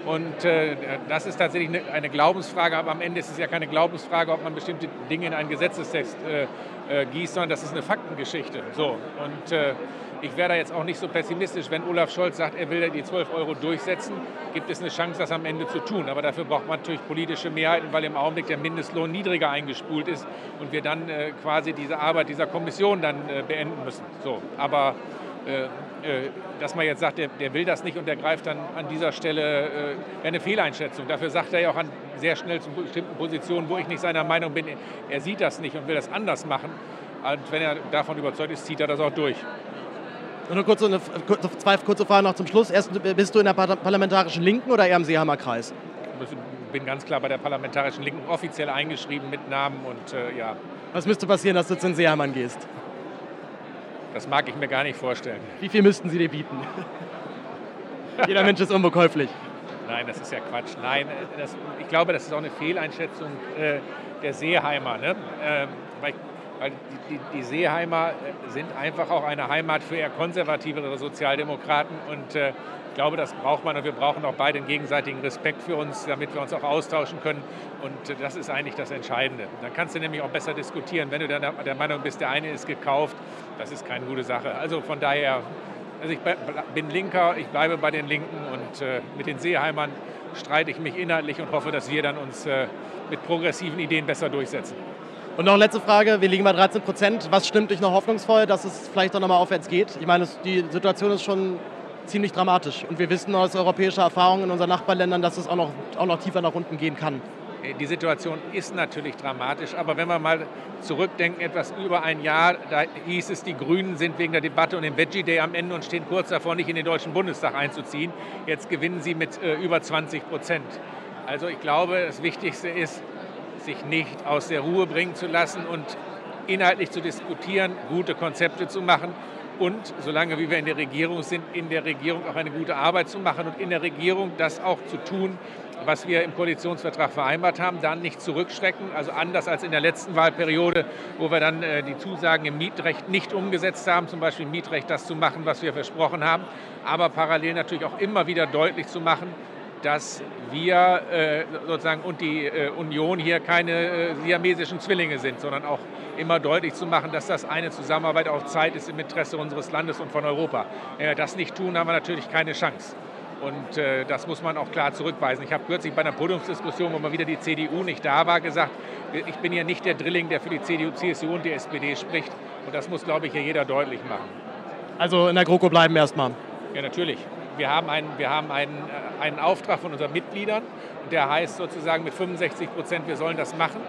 Und äh, das ist tatsächlich eine, eine, Glaubensfrage, aber am Ende ist es ja keine Glaubensfrage, ob man bestimmte Dinge in einen Gesetzestext äh, äh, gießt, sondern das ist eine Faktengeschichte. So. Und äh, ich wäre da jetzt auch nicht so pessimistisch, wenn Olaf Scholz sagt, er will die 12 Euro durchsetzen, gibt es eine Chance, das am Ende zu tun. Aber dafür braucht man natürlich politische Mehrheiten, weil im Augenblick der Mindestlohn niedriger eingespult ist und wir dann äh, quasi diese Arbeit dieser Kommission dann äh, beenden müssen. So. Aber dass man jetzt sagt, der, der, will das nicht und der greift dann an dieser Stelle, äh, eine Fehleinschätzung. Dafür sagt er ja auch an sehr schnell zu bestimmten Positionen, wo ich nicht seiner Meinung bin, er sieht das nicht und will das anders machen. Und wenn er davon überzeugt ist, zieht er das auch durch. Nur kurz eine, zwei kurze Fragen noch zum Schluss. Erst, bist du in der parlamentarischen Linken oder eher im Seehammer Kreis? Ich bin ganz klar bei der parlamentarischen Linken offiziell eingeschrieben mit Namen und äh, ja. Was müsste passieren, dass du zu den Seehammern gehst? Das mag ich mir gar nicht vorstellen. Wie viel müssten Sie dir bieten? Jeder Mensch ist unbekäuflich. Nein, das ist ja Quatsch. Nein, das, ich glaube, das ist auch eine Fehleinschätzung äh, der Seeheimer. Ne? Ähm, weil, weil die, die, Seeheimer äh, sind einfach auch eine Heimat für eher konservativere Sozialdemokraten und äh, ich glaube, das braucht man und wir brauchen auch beide einen gegenseitigen Respekt für uns, damit wir uns auch austauschen können. Und das ist eigentlich das Entscheidende. Dann kannst du nämlich auch besser diskutieren. Wenn du dann der Meinung bist, der eine ist gekauft, das ist keine gute Sache. Also von daher, also ich bin Linker, ich bleibe bei den Linken und äh, mit den Seeheimern streite ich mich inhaltlich und hoffe, dass wir dann uns äh, mit progressiven Ideen besser durchsetzen. Und noch letzte Frage, wir liegen bei 13 Prozent. Was stimmt dich noch hoffnungsvoll, dass es vielleicht auch nochmal aufwärts geht? Ich meine, die Situation ist schon ziemlich dramatisch. Und wir wissen aus europäischer Erfahrung in unseren Nachbarländern, dass es auch noch, auch noch tiefer nach unten gehen kann. Die Situation ist natürlich dramatisch, aber wenn wir mal zurückdenken, etwas über ein Jahr, da hieß es, die Grünen sind wegen der Debatte und dem Veggie Day am Ende und stehen kurz davor, nicht in den Deutschen Bundestag einzuziehen. Jetzt gewinnen sie mit äh, über 20 Prozent. Also ich glaube, das Wichtigste ist, sich nicht aus der Ruhe bringen zu lassen und inhaltlich zu diskutieren, gute Konzepte zu machen und solange wie wir in der Regierung sind, in der Regierung auch eine gute Arbeit zu machen und in der Regierung das auch zu tun, was wir im Koalitionsvertrag vereinbart haben, dann nicht zurückschrecken. Also anders als in der letzten Wahlperiode, wo wir dann äh, die Zusagen im Mietrecht nicht umgesetzt haben, zum Beispiel im Mietrecht das zu machen, was wir versprochen haben, aber parallel natürlich auch immer wieder deutlich zu machen, dass wir äh, sozusagen und die äh, Union hier keine äh, siamesischen Zwillinge sind, sondern auch immer deutlich zu machen, dass das eine Zusammenarbeit auf Zeit ist im Interesse unseres Landes und von Europa. Wenn wir das nicht tun, haben wir natürlich keine Chance. Und äh, das muss man auch klar zurückweisen. Ich habe kürzlich bei einer Podiumsdiskussion, wo mal wieder die CDU nicht da war, gesagt, ich bin ja nicht der Drilling, der für die CDU, CSU und die SPD spricht. Und das muss, glaube ich, hier jeder deutlich machen. Also in der GroKo bleiben erstmal. Ja, natürlich wir haben, einen, wir haben einen, äh, einen Auftrag von unseren Mitgliedern der heißt sozusagen mit 65 Prozent, wir sollen das machen.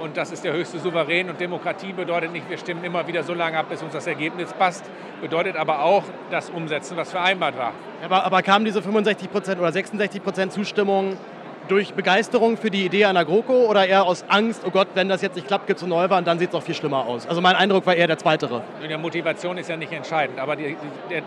Und das ist der höchste Souverän. Und Demokratie bedeutet nicht, wir stimmen immer wieder so lange ab, bis uns das Ergebnis passt. Bedeutet aber auch das Umsetzen, was vereinbart war. Aber, aber kamen diese 65 Prozent oder 66 Prozent Zustimmung durch Begeisterung für die Idee einer GroKo oder eher aus Angst, oh Gott, wenn das jetzt nicht klappt, gibt es eine Neuwahl dann sieht es auch viel schlimmer aus? Also mein Eindruck war eher der zweitere. Die Motivation ist ja nicht entscheidend, aber die, der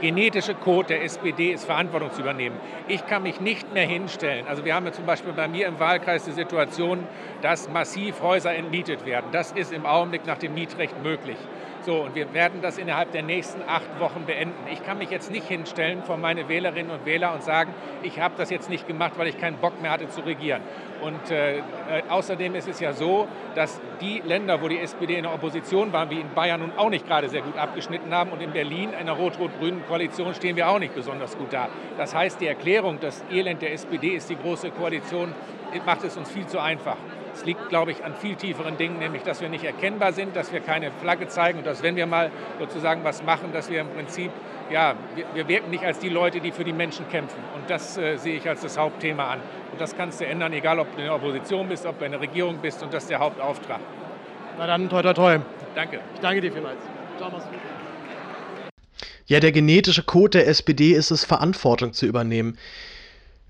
genetische Code der SPD ist Verantwortung zu übernehmen. Ich kann mich nicht mehr hinstellen. Also wir haben ja zum Beispiel bei mir im Wahlkreis die Situation, dass massiv Häuser entmietet werden. Das ist im Augenblick nach dem Mietrecht möglich. So, und wir werden das innerhalb der nächsten acht Wochen beenden. Ich kann mich jetzt nicht hinstellen vor meine Wählerinnen und Wähler und sagen, ich habe das jetzt nicht gemacht, weil ich keinen Bock mehr hatte zu regieren. Und äh, äh, außerdem ist es ja so, dass die Länder, wo die SPD in der Opposition waren, wie in Bayern nun auch nicht gerade sehr gut abgeschnitten haben und in Berlin in einer rot-rot-grünen Koalition stehen wir auch nicht besonders gut da. Das heißt, die Erklärung, das Elend der SPD ist die große Koalition, macht es uns viel zu einfach. Es liegt, glaube ich, an viel tieferen Dingen, nämlich, dass wir nicht erkennbar sind, dass wir keine Flagge zeigen und dass, wenn wir mal sozusagen was machen, dass wir im Prinzip, ja, wir, wir wirken nicht als die Leute, die für die Menschen kämpfen. Und das äh, sehe ich als das Hauptthema an. Und das kannst du ändern, egal ob du in der Opposition bist, ob du in der Regierung bist. Und das ist der Hauptauftrag. Na dann, toi, toi, toi. Danke. Ich danke dir vielmals. Ciao, mach's gut. Ja, der genetische Code der SPD ist es, Verantwortung zu übernehmen.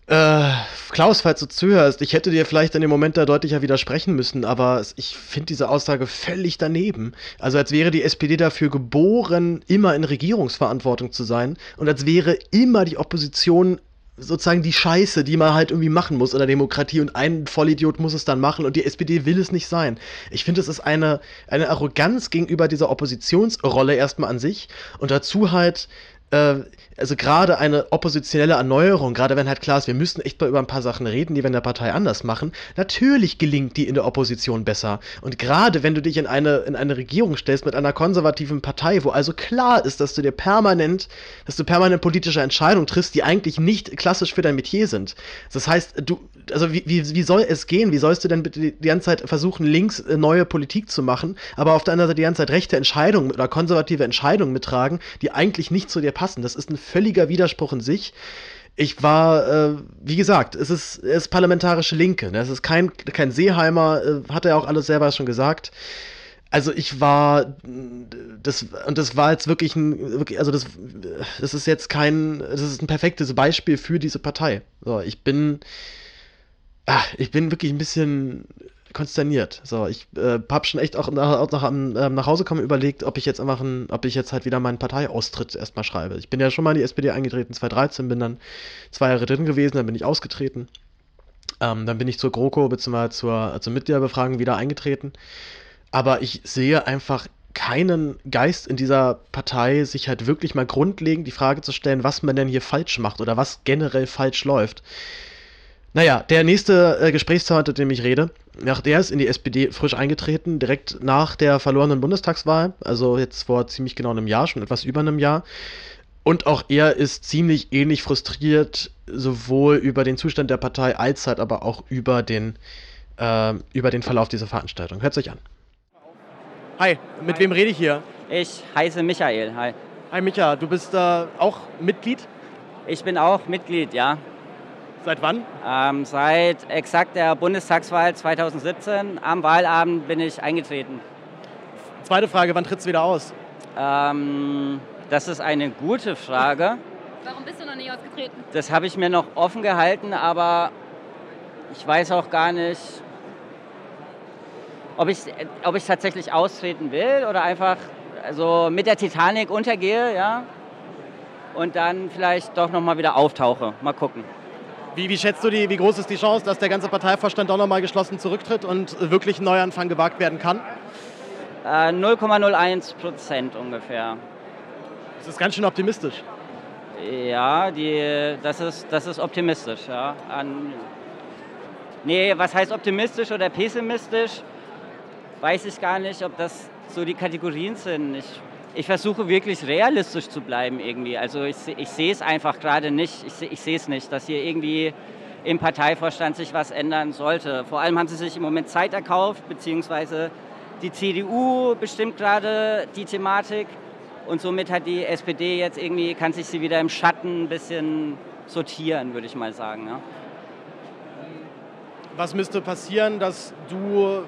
Äh, Klaus, falls du zuhörst, ich hätte dir vielleicht in dem Moment da deutlicher widersprechen müssen, aber ich finde diese Aussage völlig daneben. Also als wäre die SPD dafür geboren, immer in Regierungsverantwortung zu sein und als wäre immer die Opposition sozusagen die Scheiße, die man halt irgendwie machen muss in der Demokratie und ein Vollidiot muss es dann machen und die SPD will es nicht sein. Ich finde, es ist eine, eine Arroganz gegenüber dieser Oppositionsrolle erstmal an sich und dazu halt äh, also gerade eine oppositionelle Erneuerung, gerade wenn halt klar ist, wir müssen echt mal über ein paar Sachen reden, die wir in der Partei anders machen, natürlich gelingt die in der Opposition besser. Und gerade wenn du dich in eine, in eine Regierung stellst mit einer konservativen Partei, wo also klar ist, dass du dir permanent, dass du permanent politische Entscheidungen triffst, die eigentlich nicht klassisch für dein Metier sind. Das heißt, du, also wie, wie, wie soll es gehen? Wie sollst du denn die ganze Zeit versuchen, links äh, neue Politik zu machen, aber auf der anderen Seite die ganze Zeit rechte Entscheidungen oder konservative Entscheidungen mittragen, die eigentlich nicht zu dir passen? Das ist ein völliger Widerspruch in sich. Ich war, äh, wie gesagt, es ist, es ist parlamentarische Linke. Ne? Es ist kein, kein Seeheimer, äh, hat er auch alles selber schon gesagt. Also ich war, das, und das war jetzt wirklich ein, wirklich, also das, das ist jetzt kein, das ist ein perfektes Beispiel für diese Partei. So, ich bin, ach, ich bin wirklich ein bisschen konsterniert. So, ich äh, habe schon echt auch nach, auch nach, äh, nach Hause kommen überlegt, ob ich jetzt einfach ein, ob ich jetzt halt wieder meinen Parteiaustritt erstmal schreibe. Ich bin ja schon mal in die SPD eingetreten, 2013, bin dann zwei Jahre drin gewesen, dann bin ich ausgetreten. Ähm, dann bin ich zur GroKo bzw. zur, zur Mitgliederbefragung wieder eingetreten. Aber ich sehe einfach keinen Geist in dieser Partei, sich halt wirklich mal grundlegend die Frage zu stellen, was man denn hier falsch macht oder was generell falsch läuft. Naja, der nächste äh, Gesprächspartner, mit dem ich rede, nach der ist in die SPD frisch eingetreten, direkt nach der verlorenen Bundestagswahl, also jetzt vor ziemlich genau einem Jahr, schon etwas über einem Jahr. Und auch er ist ziemlich ähnlich frustriert, sowohl über den Zustand der Partei als halt aber auch über den, äh, über den Verlauf dieser Veranstaltung. Hört euch an. Hi, mit wem rede ich hier? Ich heiße Michael. Hi. Hi Micha, du bist äh, auch Mitglied? Ich bin auch Mitglied, ja. Seit wann? Ähm, seit exakt der Bundestagswahl 2017. Am Wahlabend bin ich eingetreten. Zweite Frage, wann trittst du wieder aus? Ähm, das ist eine gute Frage. Warum bist du noch nicht ausgetreten? Das habe ich mir noch offen gehalten, aber ich weiß auch gar nicht, ob ich, ob ich tatsächlich austreten will oder einfach also mit der Titanic untergehe, ja, und dann vielleicht doch nochmal wieder auftauche. Mal gucken. Wie, wie schätzt du die, wie groß ist die Chance, dass der ganze Parteivorstand doch nochmal geschlossen zurücktritt und wirklich ein Neuanfang gewagt werden kann? Äh, 0,01 Prozent ungefähr. Das ist ganz schön optimistisch. Ja, die, das, ist, das ist optimistisch. Ja. An, nee, was heißt optimistisch oder pessimistisch? Weiß ich gar nicht, ob das so die Kategorien sind. Ich ich versuche wirklich realistisch zu bleiben irgendwie. Also ich, ich sehe es einfach gerade nicht. Ich, ich sehe es nicht, dass hier irgendwie im Parteivorstand sich was ändern sollte. Vor allem haben sie sich im Moment Zeit erkauft, beziehungsweise die CDU bestimmt gerade die Thematik und somit hat die SPD jetzt irgendwie, kann sich sie wieder im Schatten ein bisschen sortieren, würde ich mal sagen. Ja. Was müsste passieren, dass du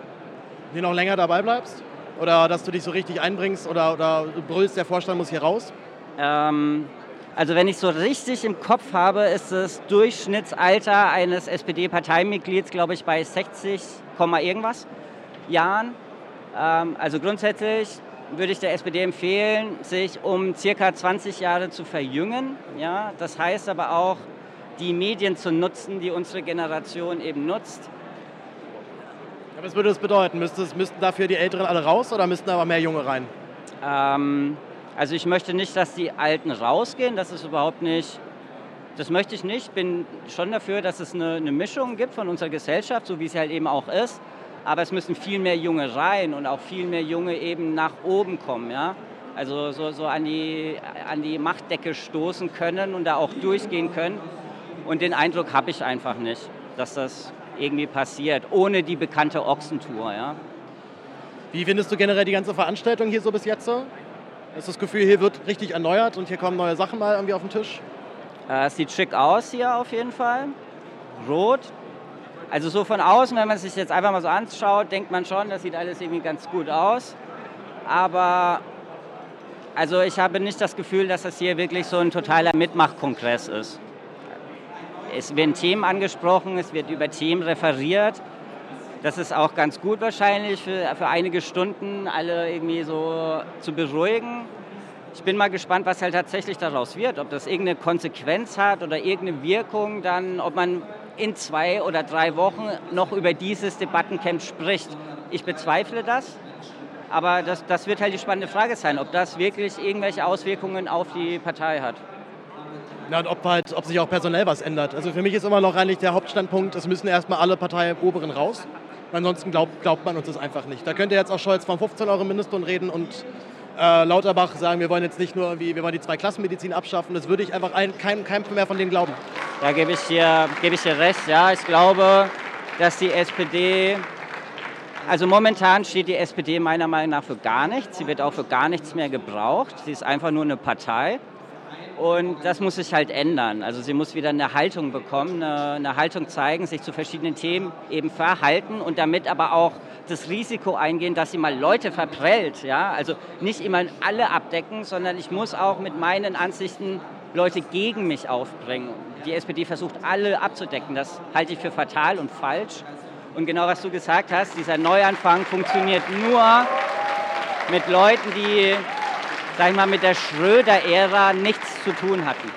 hier noch länger dabei bleibst? Oder dass du dich so richtig einbringst oder, oder brüllst, der Vorstand muss hier raus? Ähm, also wenn ich so richtig im Kopf habe, ist das Durchschnittsalter eines SPD-Parteimitglieds, glaube ich, bei 60, irgendwas Jahren. Ähm, also grundsätzlich würde ich der SPD empfehlen, sich um circa 20 Jahre zu verjüngen. Ja? Das heißt aber auch, die Medien zu nutzen, die unsere Generation eben nutzt. Was würde das bedeuten? Müsste, müssten dafür die Älteren alle raus oder müssten aber mehr Junge rein? Ähm, also ich möchte nicht, dass die Alten rausgehen. Das ist überhaupt nicht. Das möchte ich nicht. Ich bin schon dafür, dass es eine, eine Mischung gibt von unserer Gesellschaft, so wie es halt eben auch ist. Aber es müssen viel mehr Junge rein und auch viel mehr Junge eben nach oben kommen. Ja? Also so, so an, die, an die Machtdecke stoßen können und da auch durchgehen können. Und den Eindruck habe ich einfach nicht, dass das irgendwie passiert, ohne die bekannte Ochsentour. Ja. Wie findest du generell die ganze Veranstaltung hier so bis jetzt? so? Hast du das Gefühl, hier wird richtig erneuert und hier kommen neue Sachen mal irgendwie auf den Tisch? Äh, Es sieht schick aus hier auf jeden Fall. Rot. Also so von außen, wenn man sich jetzt einfach mal so anschaut, denkt man schon, das sieht alles irgendwie ganz gut aus. Aber also ich habe nicht das Gefühl, dass das hier wirklich so ein totaler Mitmachkongress ist. Es werden Themen angesprochen, es wird über Themen referiert. Das ist auch ganz gut wahrscheinlich für, für einige Stunden alle irgendwie so zu beruhigen. Ich bin mal gespannt, was halt tatsächlich daraus wird. Ob das irgendeine Konsequenz hat oder irgendeine Wirkung, dann, ob man in zwei oder drei Wochen noch über dieses Debattencamp spricht. Ich bezweifle das. Aber das, das wird halt die spannende Frage sein, ob das wirklich irgendwelche Auswirkungen auf die Partei hat. Na, und ob, halt, ob sich auch personell was ändert. Also für mich ist immer noch eigentlich der Hauptstandpunkt, es müssen erstmal alle Parteioberen raus. Ansonsten glaubt, glaubt man uns das einfach nicht. Da könnte jetzt auch Scholz vom 15 Euro Mindestlohn reden und äh, Lauterbach sagen, wir wollen jetzt nicht nur wir wollen die Zweiklassenmedizin abschaffen. Das würde ich einfach ein, keinem, keinem mehr von denen glauben. Da gebe ich, dir, gebe ich dir recht. Ja, ich glaube, dass die SPD, also momentan steht die SPD meiner Meinung nach für gar nichts. Sie wird auch für gar nichts mehr gebraucht. Sie ist einfach nur eine Partei. Und das muss sich halt ändern. Also sie muss wieder eine Haltung bekommen, eine, eine Haltung zeigen, sich zu verschiedenen Themen eben verhalten und damit aber auch das Risiko eingehen, dass sie mal Leute verprellt. Ja? Also nicht immer alle abdecken, sondern ich muss auch mit meinen Ansichten Leute gegen mich aufbringen. Die SPD versucht alle abzudecken. Das halte ich für fatal und falsch. Und genau was du gesagt hast, dieser Neuanfang funktioniert nur mit Leuten, die, sag ich mal, mit der Schröder-Ära nichts zu tun hatten.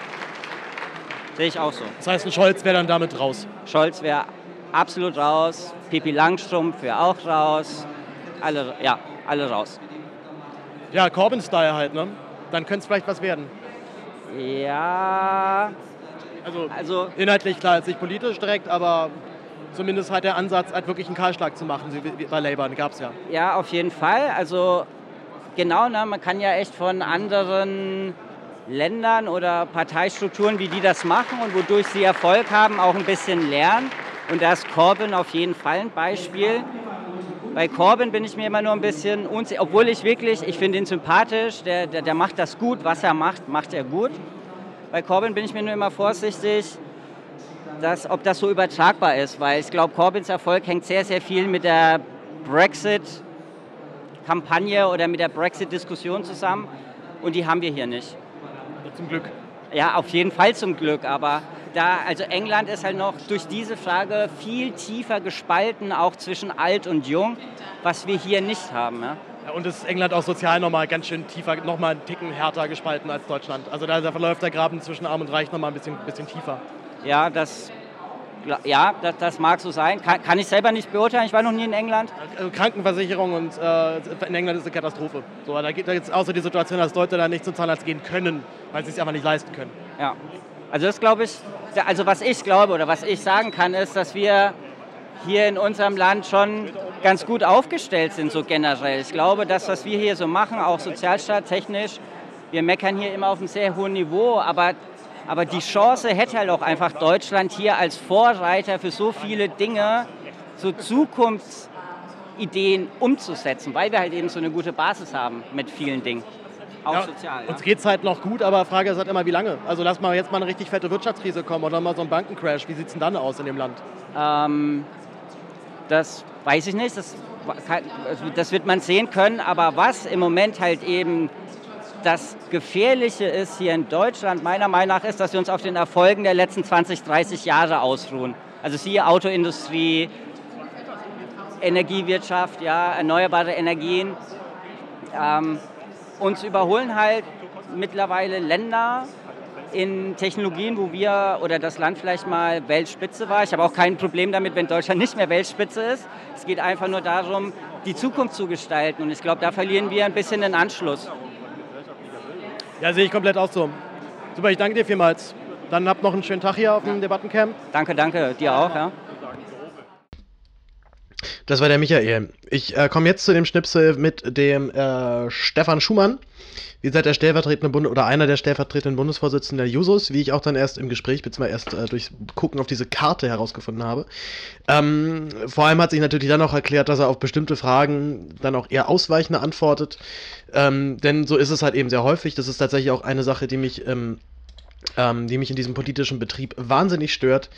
Sehe ich auch so. Das heißt, ein Scholz wäre dann damit raus. Scholz wäre absolut raus, Pipi Langstrumpf wäre auch raus, alle, ja, alle raus. Ja, Corbyn-Style halt, ne? Dann könnte es vielleicht was werden. Ja, Also, also inhaltlich klar, jetzt nicht politisch direkt, aber zumindest halt der Ansatz, halt wirklich einen Kahlschlag zu machen, wie bei Labour, gab es ja. Ja, auf jeden Fall. Also genau, ne, man kann ja echt von anderen Ländern oder Parteistrukturen, wie die das machen und wodurch sie Erfolg haben, auch ein bisschen lernen. Und da ist Corbyn auf jeden Fall ein Beispiel. Bei Corbyn bin ich mir immer nur ein bisschen unsicher, obwohl ich wirklich, ich finde ihn sympathisch, der, der, der macht das gut, was er macht, macht er gut. Bei Corbyn bin ich mir nur immer vorsichtig, dass, ob das so übertragbar ist, weil ich glaube, Corbyns Erfolg hängt sehr, sehr viel mit der Brexit-Kampagne oder mit der Brexit-Diskussion zusammen und die haben wir hier nicht. Zum Glück. Ja, auf jeden Fall zum Glück, aber da, also England ist halt noch durch diese Frage viel tiefer gespalten, auch zwischen alt und jung, was wir hier nicht haben. Ja. Ja, und ist England auch sozial nochmal ganz schön tiefer, nochmal einen Ticken härter gespalten als Deutschland. Also da da verläuft der Graben zwischen Arm und Reich nochmal ein bisschen, bisschen tiefer. Ja, das, ja, das, das mag so sein. Kann, kann ich selber nicht beurteilen. Ich war noch nie in England. Also Krankenversicherung und äh, in England ist eine Katastrophe. So, da gibt es außer die Situation, dass Leute da nicht zum Zahnarzt gehen können, weil sie es einfach nicht leisten können. Ja. Also das glaube ich, also was ich glaube oder was ich sagen kann, ist, dass wir hier in unserem Land schon ganz gut aufgestellt sind, so generell. Ich glaube, das, was wir hier so machen, auch sozialstaattechnisch, wir meckern hier immer auf einem sehr hohen Niveau, aber, aber die Chance hätte halt auch einfach Deutschland hier als Vorreiter für so viele Dinge, so Zukunftsideen umzusetzen, weil wir halt eben so eine gute Basis haben mit vielen Dingen. Auch Ja, sozial. Ja. Uns geht es halt noch gut, aber Frage ist halt immer, wie lange? Also lass mal jetzt mal eine richtig fette Wirtschaftskrise kommen oder mal so ein Bankencrash. Wie sieht es denn dann aus in dem Land? Ähm, das weiß ich nicht, das, kann- das wird man sehen können. Aber was im Moment halt eben das Gefährliche ist hier in Deutschland, meiner Meinung nach, ist, dass wir uns auf den Erfolgen der letzten 20, 30 Jahre ausruhen. Also siehe Autoindustrie, Energiewirtschaft, ja, erneuerbare Energien. Ähm, uns überholen halt mittlerweile Länder in Technologien, wo wir oder das Land vielleicht mal Weltspitze war. Ich habe auch kein Problem damit, wenn Deutschland nicht mehr Weltspitze ist. Es geht einfach nur darum, die Zukunft zu gestalten. Und ich glaube, da verlieren wir ein bisschen den Anschluss. Ja, sehe ich komplett auch so. Super, ich danke dir vielmals. Dann habt noch einen schönen Tag hier auf dem Debattencamp. Danke, danke, dir auch. Ja. Das war der Michael. Ich äh, komme jetzt zu dem Schnipsel mit dem äh, Stefan Schumann. Wie gesagt, der stellvertretende Bund oder einer der stellvertretenden Bundesvorsitzenden der Jusos, wie ich auch dann erst im Gespräch, beziehungsweise erst äh, durch Gucken auf diese Karte herausgefunden habe. Ähm, vor allem hat sich natürlich dann auch erklärt, dass er auf bestimmte Fragen dann auch eher ausweichender antwortet. Ähm, denn so ist es halt eben sehr häufig. Das ist tatsächlich auch eine Sache, die mich, ähm, ähm die mich in diesem politischen Betrieb wahnsinnig stört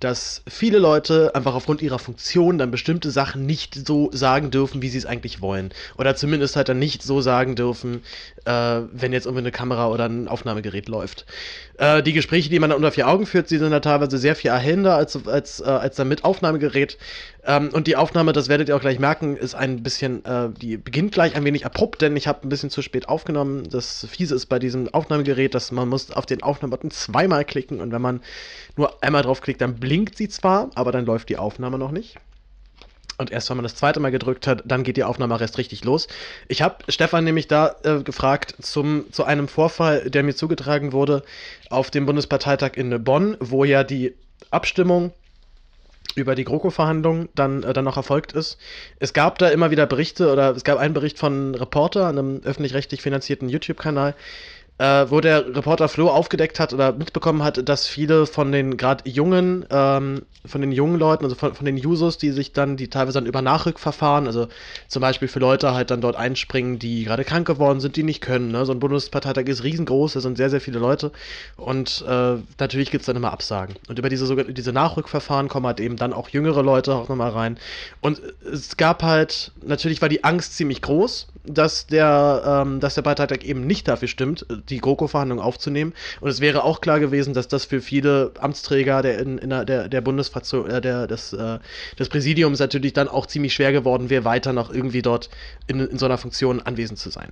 dass viele Leute einfach aufgrund ihrer Funktion dann bestimmte Sachen nicht so sagen dürfen, wie sie es eigentlich wollen. Oder zumindest halt dann nicht so sagen dürfen, äh, wenn jetzt irgendwie eine Kamera oder ein Aufnahmegerät läuft. Äh, die Gespräche, die man dann unter vier Augen führt, die sind da teilweise sehr viel erhellender als, als, äh, als dann mit Aufnahmegerät. Ähm, und die Aufnahme, das werdet ihr auch gleich merken, ist ein bisschen, äh, die beginnt gleich ein wenig abrupt, denn ich habe ein bisschen zu spät aufgenommen. Das Fiese ist bei diesem Aufnahmegerät, dass man muss auf den Aufnahmebutton zweimal klicken und wenn man nur einmal draufklickt, dann blinkt sie zwar, aber dann läuft die Aufnahme noch nicht. Und erst wenn man das zweite Mal gedrückt hat, dann geht die Aufnahme erst richtig los. Ich habe Stefan nämlich da äh, gefragt zum, zu einem Vorfall, der mir zugetragen wurde auf dem Bundesparteitag in Bonn, wo ja die Abstimmung über die GroKo-Verhandlungen dann, äh, dann noch erfolgt ist. Es gab da immer wieder Berichte oder es gab einen Bericht von Reporter, einem öffentlich-rechtlich finanzierten YouTube-Kanal, äh, wo der Reporter Flo aufgedeckt hat oder mitbekommen hat, dass viele von den gerade jungen, ähm, von den jungen Leuten, also von, von den Users, die sich dann, die teilweise dann über Nachrückverfahren, also zum Beispiel für Leute halt dann dort einspringen, die gerade krank geworden sind, die nicht können. Ne? So ein Bundesparteitag ist riesengroß, da sind sehr, sehr viele Leute und äh, natürlich gibt es dann immer Absagen. Und über diese, diese Nachrückverfahren kommen halt eben dann auch jüngere Leute auch nochmal rein. Und es gab halt, natürlich war die Angst ziemlich groß, dass der, ähm, dass der Parteitag eben nicht dafür stimmt, die GroKo-Verhandlungen aufzunehmen. Und es wäre auch klar gewesen, dass das für viele Amtsträger der, in, in der, der Bundesfraktion, äh, der, des, äh, des Präsidiums natürlich dann auch ziemlich schwer geworden wäre, weiter noch irgendwie dort in, in so einer Funktion anwesend zu sein.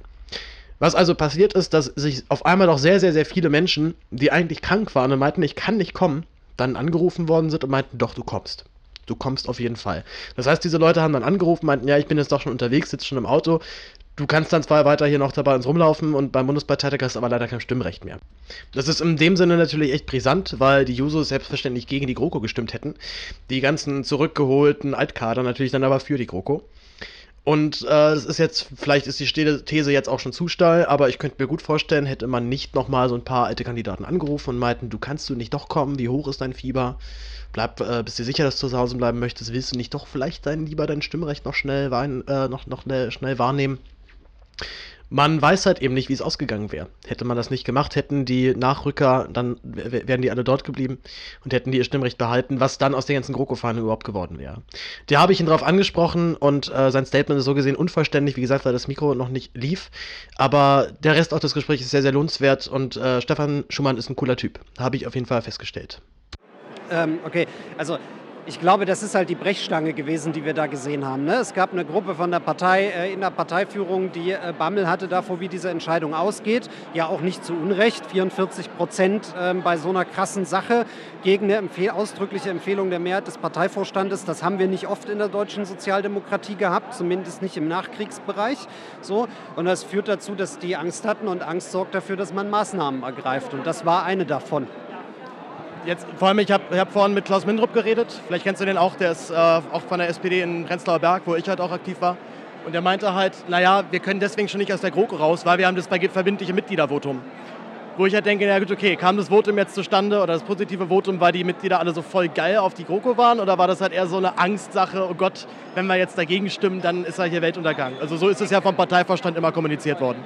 Was also passiert ist, dass sich auf einmal doch sehr, sehr, sehr viele Menschen, die eigentlich krank waren und meinten, ich kann nicht kommen, dann angerufen worden sind und meinten, doch, du kommst. Du kommst auf jeden Fall. Das heißt, diese Leute haben dann angerufen, meinten, ja, ich bin jetzt doch schon unterwegs, sitze schon im Auto, Du kannst dann zwar weiter hier noch dabei uns rumlaufen und beim Bundesparteitag hast du aber leider kein Stimmrecht mehr. Das ist in dem Sinne natürlich echt brisant, weil die Jusos selbstverständlich gegen die GroKo gestimmt hätten. Die ganzen zurückgeholten Altkader natürlich dann aber für die GroKo. Und äh, das ist jetzt, vielleicht ist die These jetzt auch schon zu steil, aber ich könnte mir gut vorstellen, hätte man nicht nochmal so ein paar alte Kandidaten angerufen und meinten, du kannst du nicht doch kommen, wie hoch ist dein Fieber? Bleib, äh, bist du sicher, dass du zu Hause bleiben möchtest? Willst du nicht doch vielleicht dein, lieber dein Stimmrecht noch schnell, äh, noch, noch schnell wahrnehmen? Man weiß halt eben nicht, wie es ausgegangen wäre. Hätte man das nicht gemacht, hätten die Nachrücker, dann wären die alle dort geblieben und hätten die ihr Stimmrecht behalten, was dann aus der ganzen GroKo-Fahne überhaupt geworden wäre. Da habe ich ihn drauf angesprochen und äh, sein Statement ist so gesehen unvollständig, wie gesagt, weil das Mikro noch nicht lief. Aber der Rest auch des Gesprächs ist sehr, sehr lohnenswert und äh, Stefan Schumann ist ein cooler Typ. Habe ich auf jeden Fall festgestellt. Ähm, okay, also ich glaube, das ist halt die Brechstange gewesen, die wir da gesehen haben. Ne? Es gab eine Gruppe von der Partei, äh, in der Parteiführung, die äh, Bammel hatte davor, wie diese Entscheidung ausgeht. Ja, auch nicht zu Unrecht. 44 Prozent äh, bei so einer krassen Sache gegen eine Empfehl ausdrückliche Empfehlung der Mehrheit des Parteivorstandes. Das haben wir nicht oft in der deutschen Sozialdemokratie gehabt, zumindest nicht im Nachkriegsbereich. So. Und das führt dazu, dass die Angst hatten und Angst sorgt dafür, dass man Maßnahmen ergreift. Und das war eine davon jetzt vor allem, ich habe hab vorhin mit Klaus Mindrup geredet, vielleicht kennst du den auch, der ist äh, auch von der SPD in Prenzlauer Berg, wo ich halt auch aktiv war. Und der meinte halt, naja, wir können deswegen schon nicht aus der GroKo raus, weil wir haben das verbindliche Mitgliedervotum. Wo ich halt denke, na gut, okay, kam das Votum jetzt zustande oder das positive Votum, weil die Mitglieder alle so voll geil auf die GroKo waren oder war das halt eher so eine Angstsache, oh Gott, wenn wir jetzt dagegen stimmen, dann ist halt hier Weltuntergang. Also so ist es ja vom Parteivorstand immer kommuniziert worden.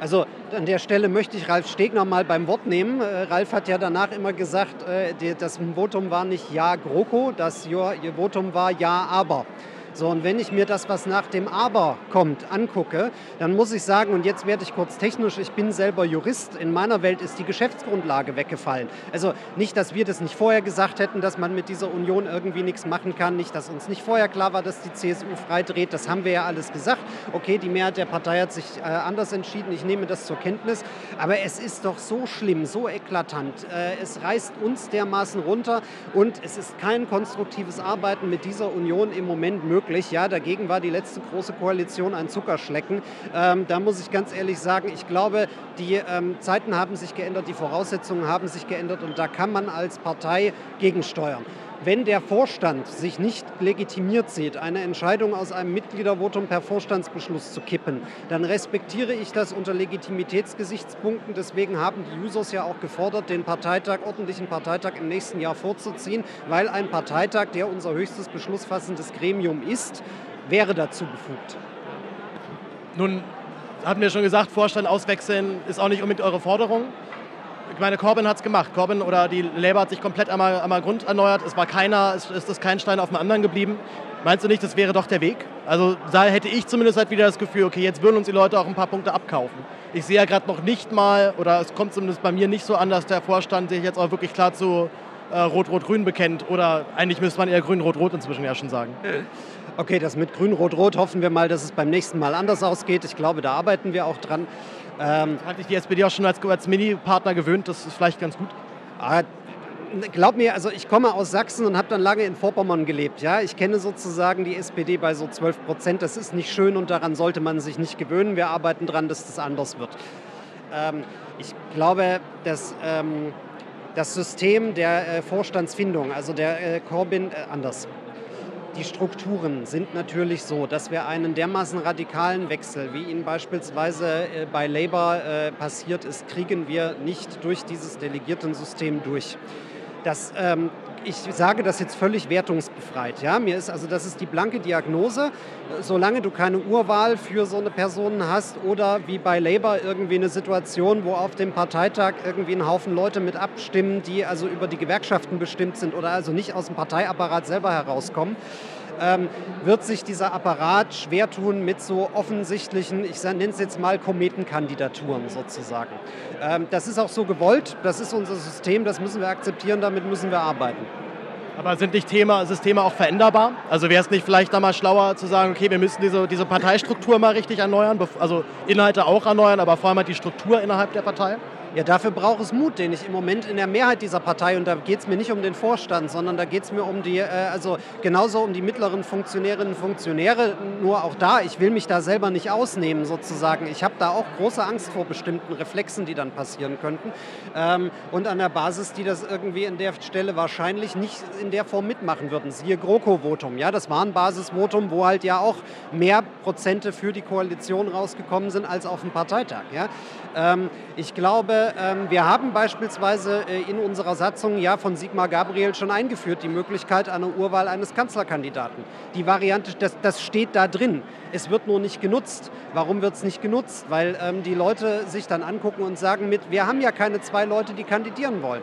Also an der Stelle möchte ich Ralf Stegner mal beim Wort nehmen. Äh, Ralf hat ja danach immer gesagt, äh, das Votum war nicht Ja GroKo, das Votum war Ja aber. So, und wenn ich mir das, was nach dem Aber kommt, angucke, dann muss ich sagen, und jetzt werde ich kurz technisch, ich bin selber Jurist, in meiner Welt ist die Geschäftsgrundlage weggefallen. Also nicht, dass wir das nicht vorher gesagt hätten, dass man mit dieser Union irgendwie nichts machen kann, nicht, dass uns nicht vorher klar war, dass die CSU freidreht, das haben wir ja alles gesagt. Okay, die Mehrheit der Partei hat sich äh, anders entschieden, ich nehme das zur Kenntnis, aber es ist doch so schlimm, so eklatant, äh, es reißt uns dermaßen runter. Und es ist kein konstruktives Arbeiten mit dieser Union im Moment möglich möglich. Ja, dagegen war die letzte große Koalition ein Zuckerschlecken. Ähm, da muss ich ganz ehrlich sagen, ich glaube, die ähm, Zeiten haben sich geändert, die Voraussetzungen haben sich geändert und da kann man als Partei gegensteuern. Wenn der Vorstand sich nicht legitimiert sieht, eine Entscheidung aus einem Mitgliedervotum per Vorstandsbeschluss zu kippen, dann respektiere ich das unter Legitimitätsgesichtspunkten. Deswegen haben die Users ja auch gefordert, den Parteitag, ordentlichen Parteitag im nächsten Jahr vorzuziehen, weil ein Parteitag, der unser höchstes beschlussfassendes Gremium ist, wäre dazu befugt. Nun hatten wir schon gesagt, Vorstand auswechseln ist auch nicht unbedingt eure Forderung ich meine, Corbyn hat es gemacht. Corbyn oder die Labour hat sich komplett einmal, einmal Grund erneuert. Es war keiner, es ist kein Stein auf dem anderen geblieben. Meinst du nicht, das wäre doch der Weg? Also da hätte ich zumindest halt wieder das Gefühl, okay, jetzt würden uns die Leute auch ein paar Punkte abkaufen. Ich sehe ja gerade noch nicht mal, oder es kommt zumindest bei mir nicht so an, dass der Vorstand sich jetzt auch wirklich klar zu äh, Rot-Rot-Grün bekennt. Oder eigentlich müsste man eher Grün-Rot-Rot inzwischen ja schon sagen. Okay, das mit Grün-Rot-Rot hoffen wir mal, dass es beim nächsten Mal anders ausgeht. Ich glaube, da arbeiten wir auch dran. Ähm, Hat sich die SPD auch schon als, als Mini-Partner gewöhnt, das ist vielleicht ganz gut. Ah, glaub mir, also ich komme aus Sachsen und habe dann lange in Vorpommern gelebt. Ja? Ich kenne sozusagen die SPD bei so 12 Prozent. Das ist nicht schön und daran sollte man sich nicht gewöhnen. Wir arbeiten daran, dass das anders wird. Ähm, ich glaube, dass ähm, das System der äh, Vorstandsfindung, also der äh, Corbyn, äh, anders die Strukturen sind natürlich so, dass wir einen dermaßen radikalen Wechsel, wie ihn beispielsweise äh, bei Labour äh, passiert ist, kriegen wir nicht durch dieses Delegiertensystem durch. Das ähm, ich sage das jetzt völlig wertungsbefreit. Ja? Mir ist also, das ist die blanke Diagnose. Solange du keine Urwahl für so eine Person hast oder wie bei Labour irgendwie eine Situation, wo auf dem Parteitag irgendwie ein Haufen Leute mit abstimmen, die also über die Gewerkschaften bestimmt sind oder also nicht aus dem Parteiapparat selber herauskommen, ähm, wird sich dieser Apparat schwer tun mit so offensichtlichen, ich nenne es jetzt mal Kometenkandidaturen sozusagen. Ähm, das ist auch so gewollt, das ist unser System, das müssen wir akzeptieren, damit müssen wir arbeiten. Aber sind nicht Thema, Systeme auch veränderbar? Also wäre es nicht vielleicht da mal schlauer zu sagen, okay, wir müssen diese, diese Parteistruktur mal richtig erneuern, also Inhalte auch erneuern, aber vor allem halt die Struktur innerhalb der Partei? Ja, dafür braucht es Mut, den ich im Moment in der Mehrheit dieser Partei, und da geht es mir nicht um den Vorstand, sondern da geht es mir um die, äh, also genauso um die mittleren Funktionärinnen und Funktionäre, nur auch da, ich will mich da selber nicht ausnehmen sozusagen. Ich habe da auch große Angst vor bestimmten Reflexen, die dann passieren könnten. Ähm, und an der Basis, die das irgendwie in der Stelle wahrscheinlich nicht in der Form mitmachen würden. Siehe GroKo-Votum, ja, das war ein Basisvotum, wo halt ja auch mehr Prozente für die Koalition rausgekommen sind als auf dem Parteitag. Ja. Ähm, ich glaube, ähm, wir haben beispielsweise äh, in unserer Satzung ja von Sigmar Gabriel schon eingeführt, die Möglichkeit einer Urwahl eines Kanzlerkandidaten. Die Variante, das, das steht da drin. Es wird nur nicht genutzt. Warum wird es nicht genutzt? Weil ähm, die Leute sich dann angucken und sagen mit, wir haben ja keine zwei Leute, die kandidieren wollen.